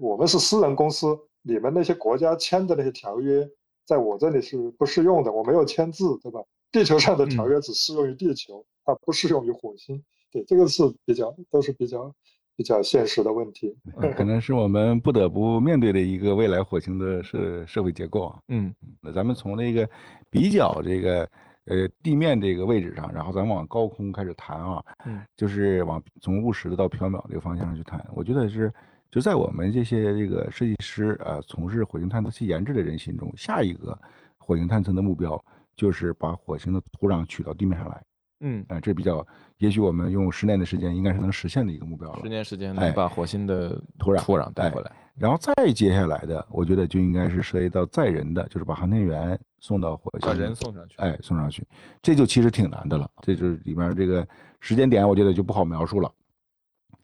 我们是私人公司，你们那些国家签的那些条约，在我这里是不适用的，我没有签字，对吧？地球上的条约只适用于地球，它不适用于火星。对，这个是比较都是比较。比较现实的问题，可能是我们不得不面对的一个未来火星的社社会结构啊。嗯，那咱们从那个比较这个呃地面这个位置上，然后咱们往高空开始谈啊。嗯，就是往从务实的到缥缈这个方向上去谈。我觉得是就在我们这些这个设计师啊，从事火星探测器研制的人心中，下一个火星探测的目标就是把火星的土壤取到地面上来。嗯，啊，这比较，也许我们用十年的时间，应该是能实现的一个目标了。十年时间能把火星的土壤土壤带回来，然后再接下来的，我觉得就应该是涉及到载人的，就是把航天员送到火星，把人送上去，哎，送上去，这就其实挺难的了。这就是里面这个时间点，我觉得就不好描述了。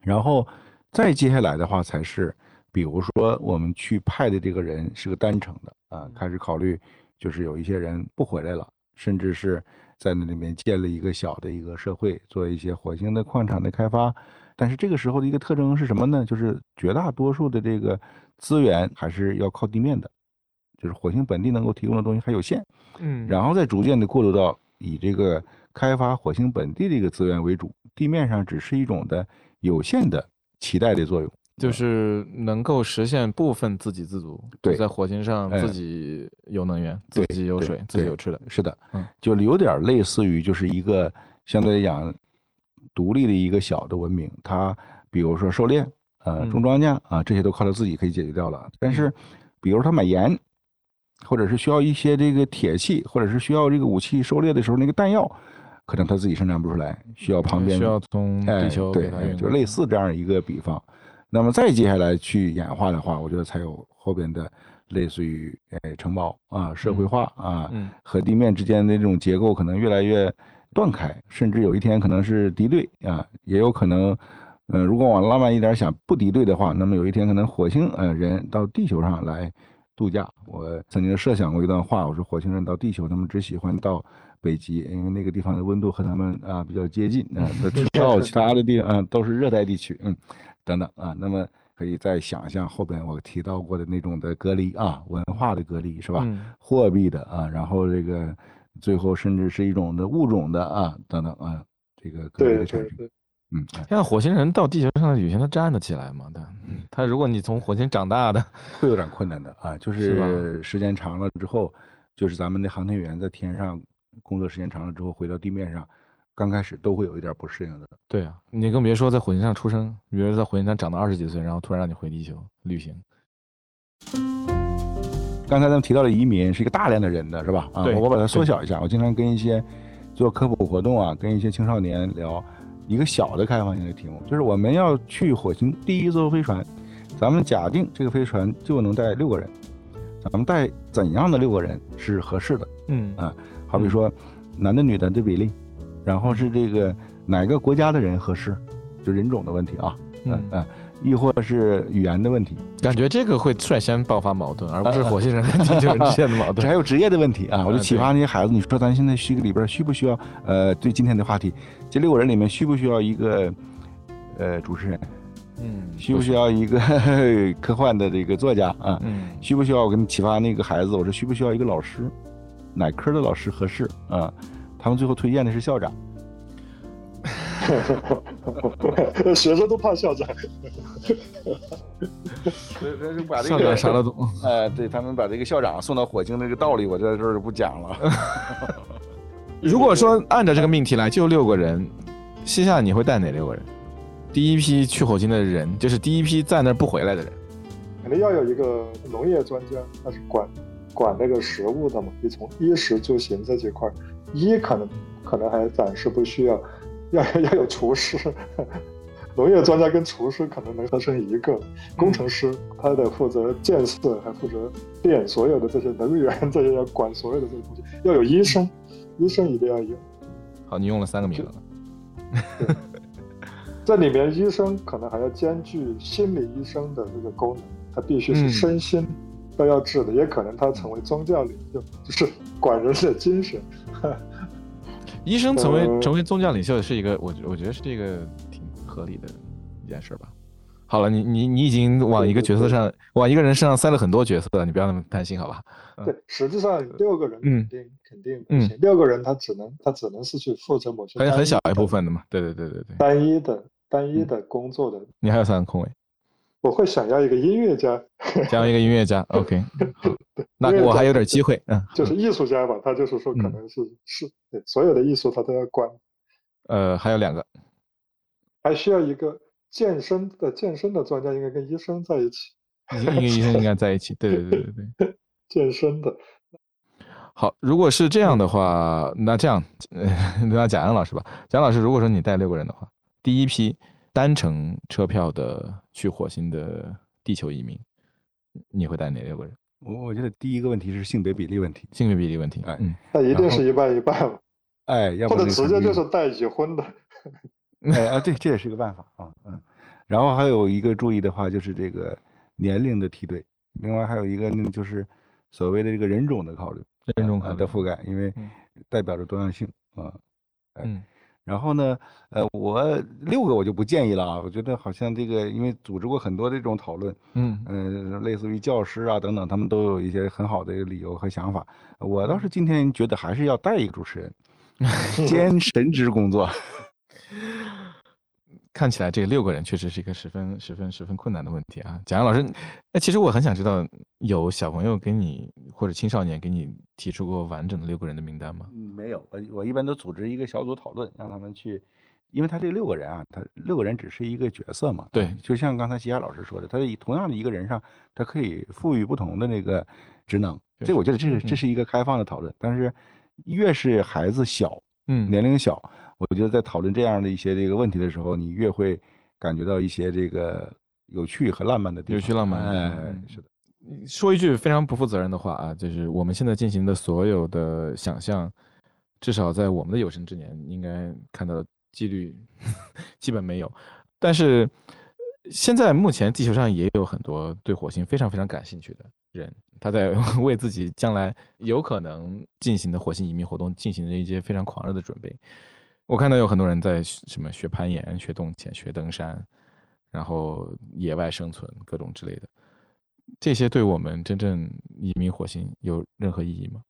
然后再接下来的话，才是比如说我们去派的这个人是个单程的啊，开始考虑就是有一些人不回来了，甚至是。在那里面建立一个小的一个社会，做一些火星的矿场的开发，但是这个时候的一个特征是什么呢？就是绝大多数的这个资源还是要靠地面的，就是火星本地能够提供的东西还有限，嗯，然后再逐渐的过渡到以这个开发火星本地的一个资源为主，地面上只是一种的有限的期待的作用。就是能够实现部分自给自足，对，在火星上自己有能源，自己有水，自己有吃的，是的，嗯，就有点类似于就是一个相对来讲独立的一个小的文明，它比如说狩猎，呃，种庄稼啊，这些都靠它自己可以解决掉了。但是，比如它买盐，或者是需要一些这个铁器，或者是需要这个武器狩猎的时候那个弹药，可能他自己生产不出来，需要旁边需要从地球对，就类似这样一个比方。那么再接下来去演化的话，我觉得才有后边的类似于呃城堡啊、社会化啊，和地面之间的这种结构可能越来越断开，甚至有一天可能是敌对啊，也有可能，嗯，如果往浪漫一点想不敌对的话，那么有一天可能火星呃人到地球上来度假。我曾经设想过一段话，我说火星人到地球，他们只喜欢到北极，因为那个地方的温度和他们啊比较接近啊，到 其他的地方都是热带地区，嗯。等等啊，那么可以再想象后边我提到过的那种的隔离啊，文化的隔离是吧？货币的啊，然后这个最后甚至是一种的物种的啊，等等啊，这个隔离的产生。嗯，像火星人到地球上的旅行，他站得起来吗？他他如果你从火星长大的，会有点困难的啊，就是时间长了之后，就是咱们的航天员在天上工作时间长了之后，回到地面上。刚开始都会有一点不适应的。对啊，你更别说在火星上出生，比如在火星上长到二十几岁，然后突然让你回地球旅行。刚才咱们提到的移民是一个大量的人的是吧？啊，我把它缩小一下。我经常跟一些做科普活动啊，跟一些青少年聊，一个小的开放性的题目，就是我们要去火星第一艘飞船，咱们假定这个飞船就能带六个人，咱们带怎样的六个人是合适的？嗯啊，好比说男的女的的比例，然后是这个哪个国家的人合适，就人种的问题啊，嗯嗯，亦或是语言的问题，感觉这个会率先爆发矛盾，而不是火星人跟地球人之间的矛盾。这还有职业的问题啊，我就启发那些孩子，你说咱现在需里边需不需要？呃，对今天的话题，这六个人里面需不需要一个呃主持人？嗯，需不需要一个 科幻的这个作家啊？嗯需不需要我给你启发那个孩子？我说需不需要一个老师？哪科的老师合适啊？他们最后推荐的是校长。学生都怕校长。对，就把校长啥都懂。哎，对他们把这个校长送到火星那个道理，我在这儿就不讲了。如果说按照这个命题来，就六个人，西夏你会带哪六个人？第一批去火星的人，就是第一批在那儿不回来的人。肯定要有一个农业专家，他是管管那个食物的嘛。你从衣食住行这几块儿，衣可能可能还暂时不需要，要 要有厨师，农业专家跟厨师可能能合成一个。工程师他得负责建设，还负责电所有的这些能源，这些要管所有的这些东西。要有医生，医生一定要有。好，你用了三个名额了。这里面医生可能还要兼具心理医生的这个功能，他必须是嗯身心都要治的，也可能他成为宗教领袖，就是管人的精神。医生成为呃成为宗教领袖是一个，我我觉得是一个挺合理的一件事吧。好了，你你你已经往一个角色上，往一个人身上塞了很多角色了，你不要那么担心，好吧？嗯对，实际上六个人嗯肯定、肯定不行，六个人他只能他只能是去负责某些很小一部分的嘛。对对对对对，单一的单一的工作的。你还有三个空位，我会想要一个音乐家，想要一个音乐家。OK，好，那我还有点机会。嗯，就是艺术家吧，他就是说可嗯能是、是对所有的艺术他都要管，呃，还有两个，还需要一个健身的健身的专家，应该跟医生在一起。应该医生应该在一起。对对对对对。健身的，好，如果是这样的话，那这样，呃，那贾阳老师吧，贾阳老师，如果说你带六个人的话，第一批单程车票的去火星的地球移民，你会带哪六个人？我我觉得第一个问题是性别比例问题，性别比例问题。哎嗯，那一定是一半一半了，哎，要不或者直接就是带已婚的。哎啊，对，这也是个办法啊，嗯。然后还有一个注意的话，就是这个年龄的梯队，另外还有一个呢，就是所谓的这个人种的考虑，啊人种考虑的覆盖，因为嗯代表着多样性啊。哎嗯然后呢，呃，我六个我就不建议了啊，我觉得好像这个，因为组织过很多这种讨论，嗯嗯、类似于教师啊等等，他们都有一些很好的理由和想法。我倒是今天觉得还是要带一个主持人，兼神职工作。看起来这个六个人确实是一个十分十分十分困难的问题啊。贾阳老师，那，其实我很想知道，有小朋友给你或者青少年给你提出过完整的六个人的名单吗？嗯，没有，我我一般都组织一个小组讨论，让他们去，因为他这六个人啊，他六个人只是一个角色嘛，对啊就像刚才吉亚老师说的，他以同样的一个人上，他可以赋予不同的那个职能，对这我觉得这是嗯这是一个开放的讨论，但是越是孩子小，嗯年龄小，我觉得在讨论这样的一些这个问题的时候，你越会感觉到一些这个有趣和浪漫的地方，有趣浪漫哎嗯，是的，说一句非常不负责任的话啊，就是我们现在进行的所有的想象，至少在我们的有生之年，应该看到的几率 基本没有。但是现在目前地球上也有很多对火星非常非常感兴趣的人，他在 为自己将来有可能进行的火星移民活动进行了一些非常狂热的准备。我看到有很多人在什么学攀岩、学洞潜、学登山，然后野外生存各种之类的。这些对我们真正移民火星有任何意义吗？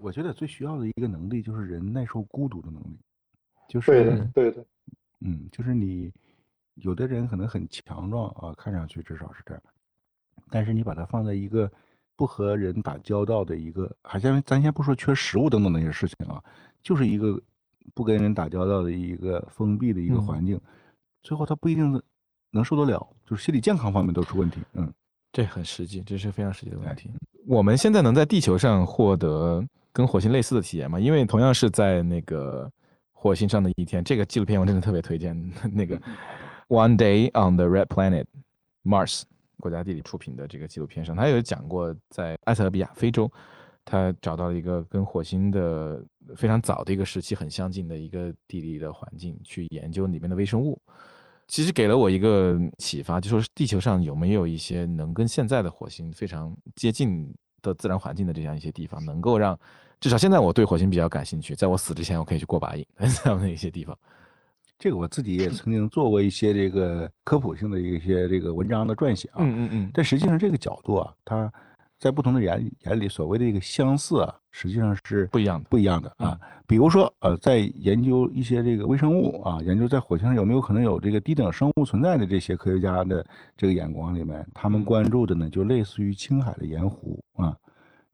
我觉得最需要的一个能力就是人耐受孤独的能力，就对是的，对的，嗯，就是你有的人可能很强壮啊，看上去至少是这样，但是你把它放在一个不和人打交道的一个，还先咱先不说缺食物等等那些事情啊，就是一个不跟人打交道的一个封闭的一个嗯环境，最后他不一定能受得了，就是心理健康方面都出问题。嗯，这很实际，这是非常实际的问题。我们现在能在地球上获得跟火星类似的体验吗？因为同样是在那个火星上的一天》这个纪录片我真的特别推荐。那个 《One Day on the Red Planet Mars》国家地理出品的这个纪录片上，他有讲过在埃塞俄比亚非洲，他找到了一个跟火星的非常早的一个时期很相近的一个地理的环境，去研究里面的微生物。其实给了我一个启发，就说地球上有没有一些能跟现在的火星非常接近的自然环境的这样一些地方，能够让。至少现在我对火星比较感兴趣，在我死之前我可以去过把瘾，这样的一些地方。这个我自己也曾经做过一些这个科普性的一些这个文章的撰写啊。嗯嗯嗯。但实际上这个角度啊，它在不同的眼眼里所谓的一个相似啊，实际上是不一样的，不一样的啊。比如说呃，在研究一些这个微生物啊，研究在火星上有没有可能有这个低等生物存在的这些科学家的这个眼光里面，他们关注的呢，就类似于青海的盐湖啊。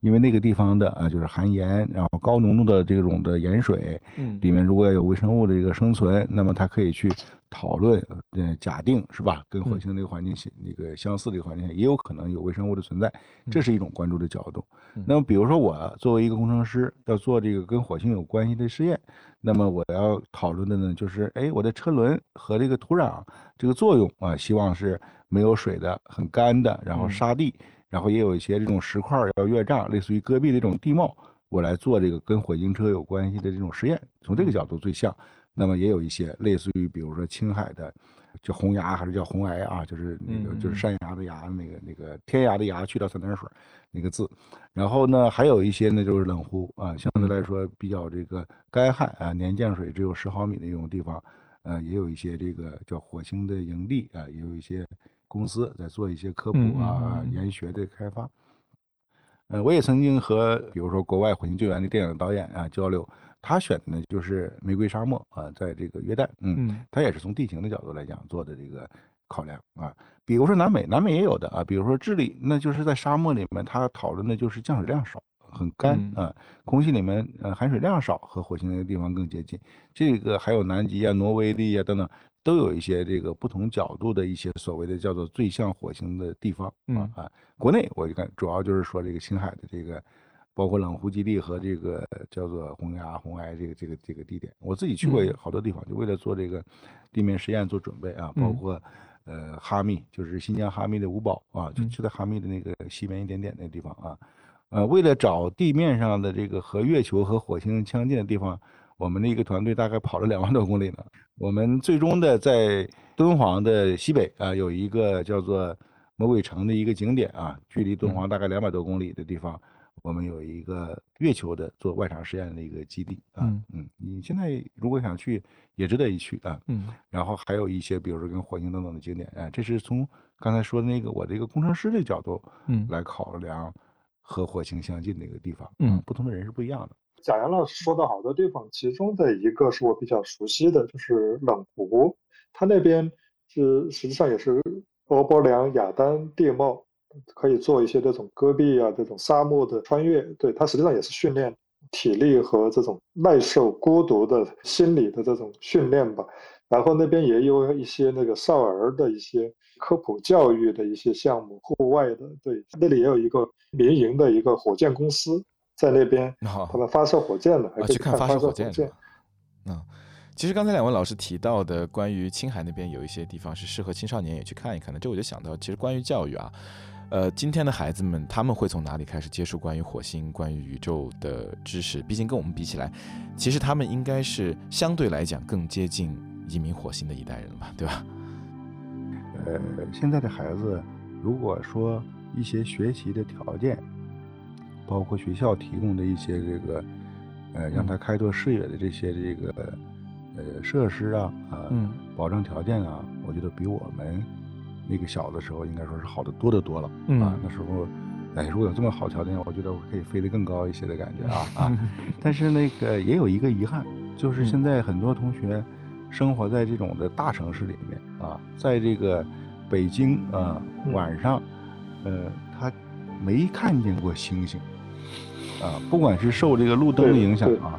因为那个地方的啊，就是含盐，然后高浓度的这种的盐水，嗯，里面如果有微生物的一个生存，那么它可以去讨论，嗯，假定是吧？跟火星那个环境相那个相似的一个环境下，也有可能有微生物的存在，这是一种关注的角度。那么，比如说我作为一个工程师，要做这个跟火星有关系的试验，那么我要讨论的呢，就是哎，我的车轮和这个土壤这个作用啊，希望是没有水的，很干的，然后沙地。然后也有一些这种石块要越障，类似于戈壁的这种地貌，我来做这个跟火星车有关系的这种实验，从这个角度最像。那么也有一些类似于，比如说青海的叫红崖还是叫红崖啊，就是那个就是山崖的崖，那个那个天涯的崖去掉三点水那个字。然后呢，还有一些呢就是冷湖啊，相对来说比较这个干旱啊，年降水只有十毫米的这种地方，呃，也有一些这个叫火星的营地啊，也有一些。公司在做一些科普啊、研学的开发。呃，我也曾经和比如说国外火星救援的电影导演啊交流，他选的呢就是玫瑰沙漠啊，在这个约旦，嗯，他也是从地形的角度来讲做的这个考量啊。比如说南美，南美也有的啊，比如说智利，那就是在沙漠里面，他讨论的就是降水量少，很干啊，空气里面呃含水量少，和火星那个地方更接近。这个还有南极啊、挪威的啊等等。都有一些这个不同角度的一些所谓的叫做最像火星的地方啊啊，国内我就看主要就是说这个青海的这个，包括冷湖基地和这个叫做红崖红崖这个这个这个地点，我自己去过好多地方，就为了做这个地面实验做准备啊，包括呃哈密就是新疆哈密的五堡啊，就就在哈密的那个西边一点点那地方啊，呃为了找地面上的这个和月球和火星相近的地方。我们的一个团队大概跑了两万多公里呢。我们最终的在敦煌的西北啊，有一个叫做魔鬼城的一个景点啊，距离敦煌大概两百多公里的地方，我们有一个月球的做外场实验的一个基地啊。嗯，你现在如果想去，也值得一去啊。嗯。然后还有一些，比如说跟火星等等的景点啊，这是从刚才说的那个我这个工程师的角度，嗯，来考量和火星相近的一个地方。嗯，不同的人是不一样的。贾阳老师说的好多地方，其中的一个是我比较熟悉的，就是冷湖。它那边是实际上也是俄伯良亚丹地貌，可以做一些这种戈壁啊、这种沙漠的穿越。对，它实际上也是训练体力和这种耐受孤独的心理的这种训练吧。然后那边也有一些那个少儿的一些科普教育的一些项目，户外的。对，那里也有一个民营的一个火箭公司。在那边，他们发射火箭的，去看发射火箭。嗯，其实刚才两位老师提到的关于青海那边有一些地方是适合青少年也去看一看的，这我就想到，其实关于教育啊，呃，今天的孩子们他们会从哪里开始接触关于火星、关于宇宙的知识？毕竟跟我们比起来，其实他们应该是相对来讲更接近移民火星的一代人了吧，对吧？呃，现在的孩子，如果说一些学习的条件。包括学校提供的一些这个，呃，让他开拓视野的这些这个，呃，设施啊，啊，保障条件啊，我觉得比我们那个小的时候应该说是好的多得多了啊。那时候，哎，如果有这么好条件，我觉得我可以飞得更高一些的感觉啊啊。但是那个也有一个遗憾，就是现在很多同学生活在这种的大城市里面啊，在这个北京啊，晚上，呃，他没看见过星星。啊，不管是受这个路灯的影响啊，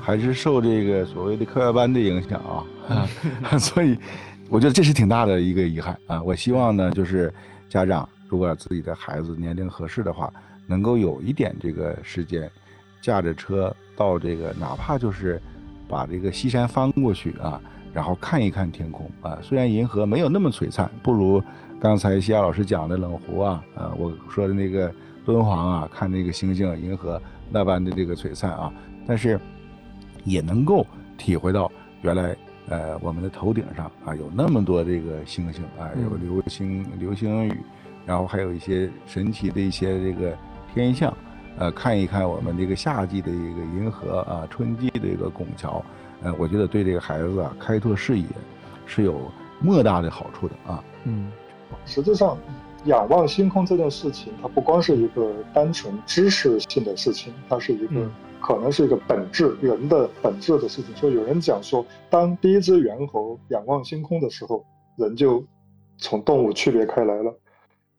还是受这个所谓的课外班的影响啊，所以我觉得这是挺大的一个遗憾啊。我希望呢，就是家长如果自己的孩子年龄合适的话，能够有一点这个时间，驾着车到这个，哪怕就是。把这个西山翻过去啊，然后看一看天空啊。虽然银河没有那么璀璨，不如刚才西亚老师讲的冷湖啊，呃，我说的那个敦煌啊，看这个星星、银河那般的这个璀璨啊，但是也能够体会到原来呃我们的头顶上啊有那么多这个星星啊，有流星、流星雨，然后还有一些神奇的一些这个天象。呃，看一看我们这个夏季的一个银河啊，春季的一个拱桥，呃，我觉得对这个孩子啊开拓视野是有莫大的好处的啊。嗯，实际上，仰望星空这件事情，它不光是一个单纯知识性的事情，它是一个可能是一个本质人的本质的事情。所以有人讲说，当第一只猿猴仰望星空的时候，人就从动物区别开来了。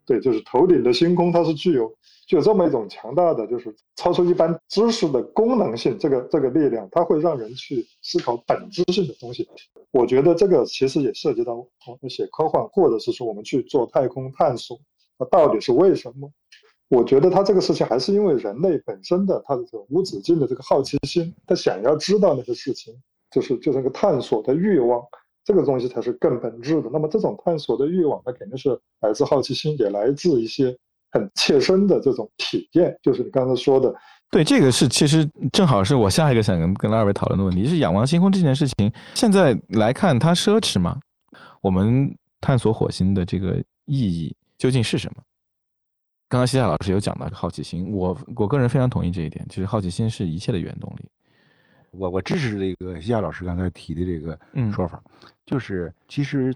对，就是头顶的星空，它是具有。就这么一种强大的，就是超出一般知识的功能性，这个这个力量，它会让人去思考本质性的东西。我觉得这个其实也涉及到我们写科幻，或者是说我们去做太空探索，它到底是为什么？我觉得它这个事情还是因为人类本身的它的这个无止境的这个好奇心，他想要知道那些事情，就是就是那个探索的欲望，这个东西才是更本质的。那么这种探索的欲望，它肯定是来自好奇心，也来自一些。很切身的这种体验，就是你刚才说的，对，这个是其实正好是我下一个想跟跟二位讨论的问题，是仰望星空这件事情，现在来看它奢侈吗？我们探索火星的这个意义究竟是什么？刚刚西夏老师有讲到好奇心，我我个人非常同意这一点，其实好奇心是一切的原动力。我我支持这个西夏老师刚才提的这个说法，就是其实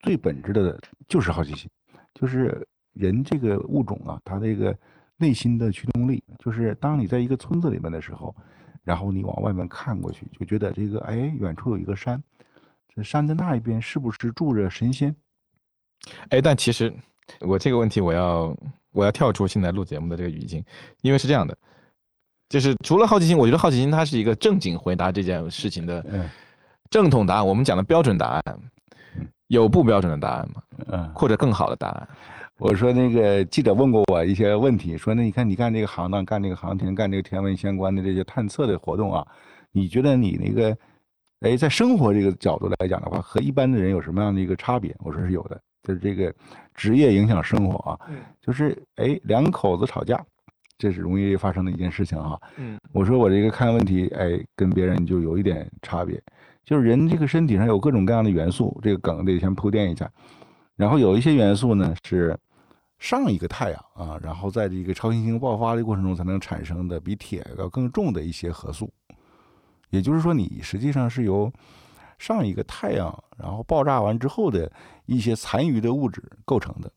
最本质的就是好奇心，就是。人这个物种啊，它这个内心的驱动力，就是当你在一个村子里面的时候，然后你往外面看过去，就觉得这个哎，远处有一个山，这山的那一边是不是住着神仙？哎，但其实我这个问题，我要我要跳出现在录节目的这个语境，因为是这样的，就是除了好奇心，我觉得好奇心它是一个正经回答这件事情的正统答案。我们讲的标准答案，有不标准的答案吗？嗯，或者更好的答案？我说那个记者问过我一些问题，说那你看你干这个行当，干这个航天，干这个天文相关的这些探测的活动啊，你觉得你那个，哎，在生活这个角度来讲的话，和一般的人有什么样的一个差别？我说是有的，就是这个职业影响生活啊，就是哎两口子吵架，这是容易发生的一件事情哈。嗯，我说我这个看问题，哎，跟别人就有一点差别，就是人这个身体上有各种各样的元素，这个梗得先铺垫一下，然后有一些元素呢是。上一个太阳啊，然后在这个超新星爆发的过程中才能产生的比铁要更重的一些核素，也就是说，你实际上是由上一个太阳然后爆炸完之后的一些残余的物质构成的。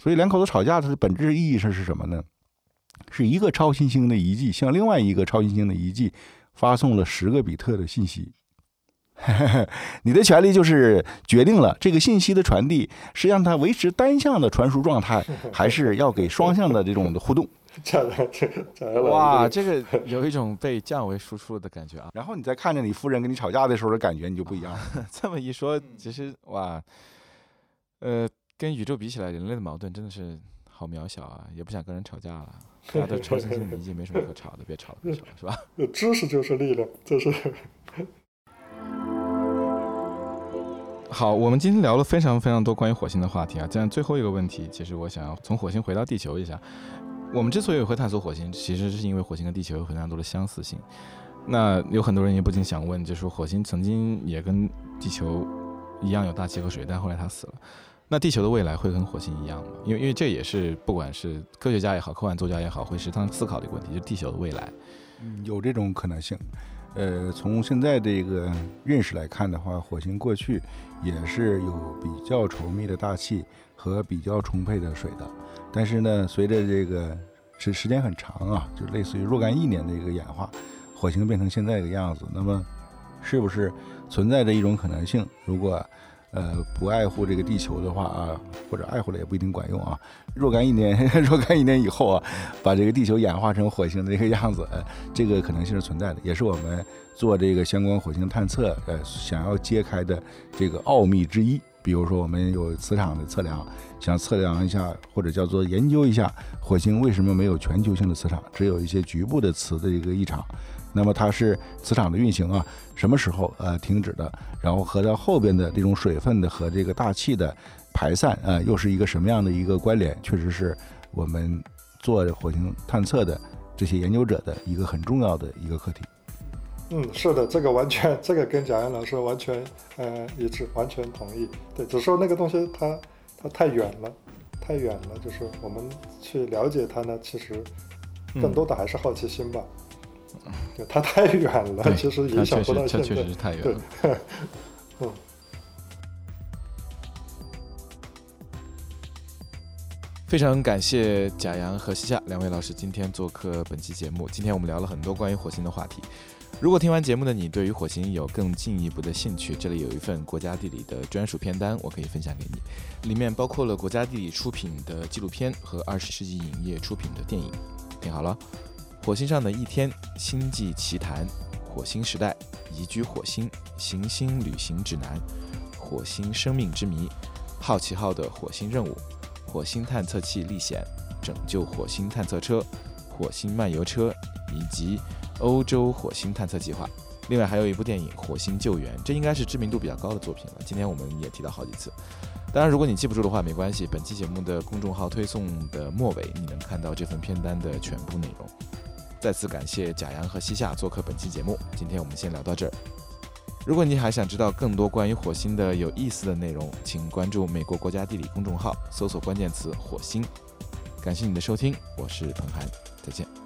所以两口子吵架，它的本质意义是是什么呢？是一个超新星的遗迹向另外一个超新星的遗迹发送了十个比特的信息。你的权利就是决定了这个信息的传递是让它维持单向的传输状态，还是要给双向的这种的互动。哇，这个 有一种被降维输出的感觉啊！然后你再看着你夫人跟你吵架的时候的感觉，你就不一样了。这么一说，其实哇，呃，跟宇宙比起来，人类的矛盾真的是好渺小啊！也不想跟人吵架了，大家都超新星已经没什么可吵的，别吵了，别吵了，是吧？知识就是力量，这是。好，我们今天聊了非常非常多关于火星的话题啊。这样最后一个问题，其实我想要从火星回到地球一下。我们之所以会探索火星，其实是因为火星跟地球有很多的相似性。那有很多人也不禁想问，就是火星曾经也跟地球一样有大气和水，但后来它死了。那地球的未来会跟火星一样吗？因为因为这也是不管是科学家也好，科幻作家也好，会时常思考的一个问题，就是地球的未来。嗯，有这种可能性。呃，从现在这个认识来看的话，火星过去也是有比较稠密的大气和比较充沛的水的。但是呢，随着这个时时间很长啊，就类似于若干亿年的一个演化，火星变成现在的样子。那么，是不是存在着一种可能性？如果呃，不爱护这个地球的话啊，或者爱护了也不一定管用啊。若干一年，若干一年以后啊，把这个地球演化成火星的这个样子，呃，这个可能性是存在的，也是我们做这个相关火星探测，呃，想要揭开的这个奥秘之一。比如说，我们有磁场的测量，想测量一下或者叫做研究一下火星为什么没有全球性的磁场，只有一些局部的磁的一个异常。那么它是磁场的运行啊，什么时候呃停止的？然后和它后边的这种水分的和这个大气的排散啊，又是一个什么样的一个关联？确实是我们做火星探测的这些研究者的一个很重要的一个课题。嗯，是的，这个完全，这个跟贾阳老师完全呃一致，完全同意。对，只是说那个东西它它太远了，太远了，就是我们去了解它呢，其实更多的还是好奇心吧。对，它太远了，其实影响不到现在。确实是太远了。嗯。非常感谢贾阳和西夏两位老师今天做客本期节目。今天我们聊了很多关于火星的话题。如果听完节目的你对于火星有更进一步的兴趣，这里有一份国家地理的专属片单，我可以分享给你，里面包括了国家地理出品的纪录片和二十世纪影业出品的电影。听好了。火星上的一天，星际奇谈，火星时代，移居火星，行星旅行指南，火星生命之谜，好奇号的火星任务，火星探测器历险，拯救火星探测车，火星漫游车，以及欧洲火星探测计划。另外还有一部电影《火星救援》，这应该是知名度比较高的作品了。今天我们也提到好几次。当然，如果你记不住的话，没关系，本期节目的公众号推送的末尾，你能看到这份片单的全部内容。再次感谢贾阳和西夏做客本期节目。今天我们先聊到这儿。如果你还想知道更多关于火星的有意思的内容，请关注美国国家地理公众号，搜索关键词“火星”。感谢你的收听，我是彭涵，再见。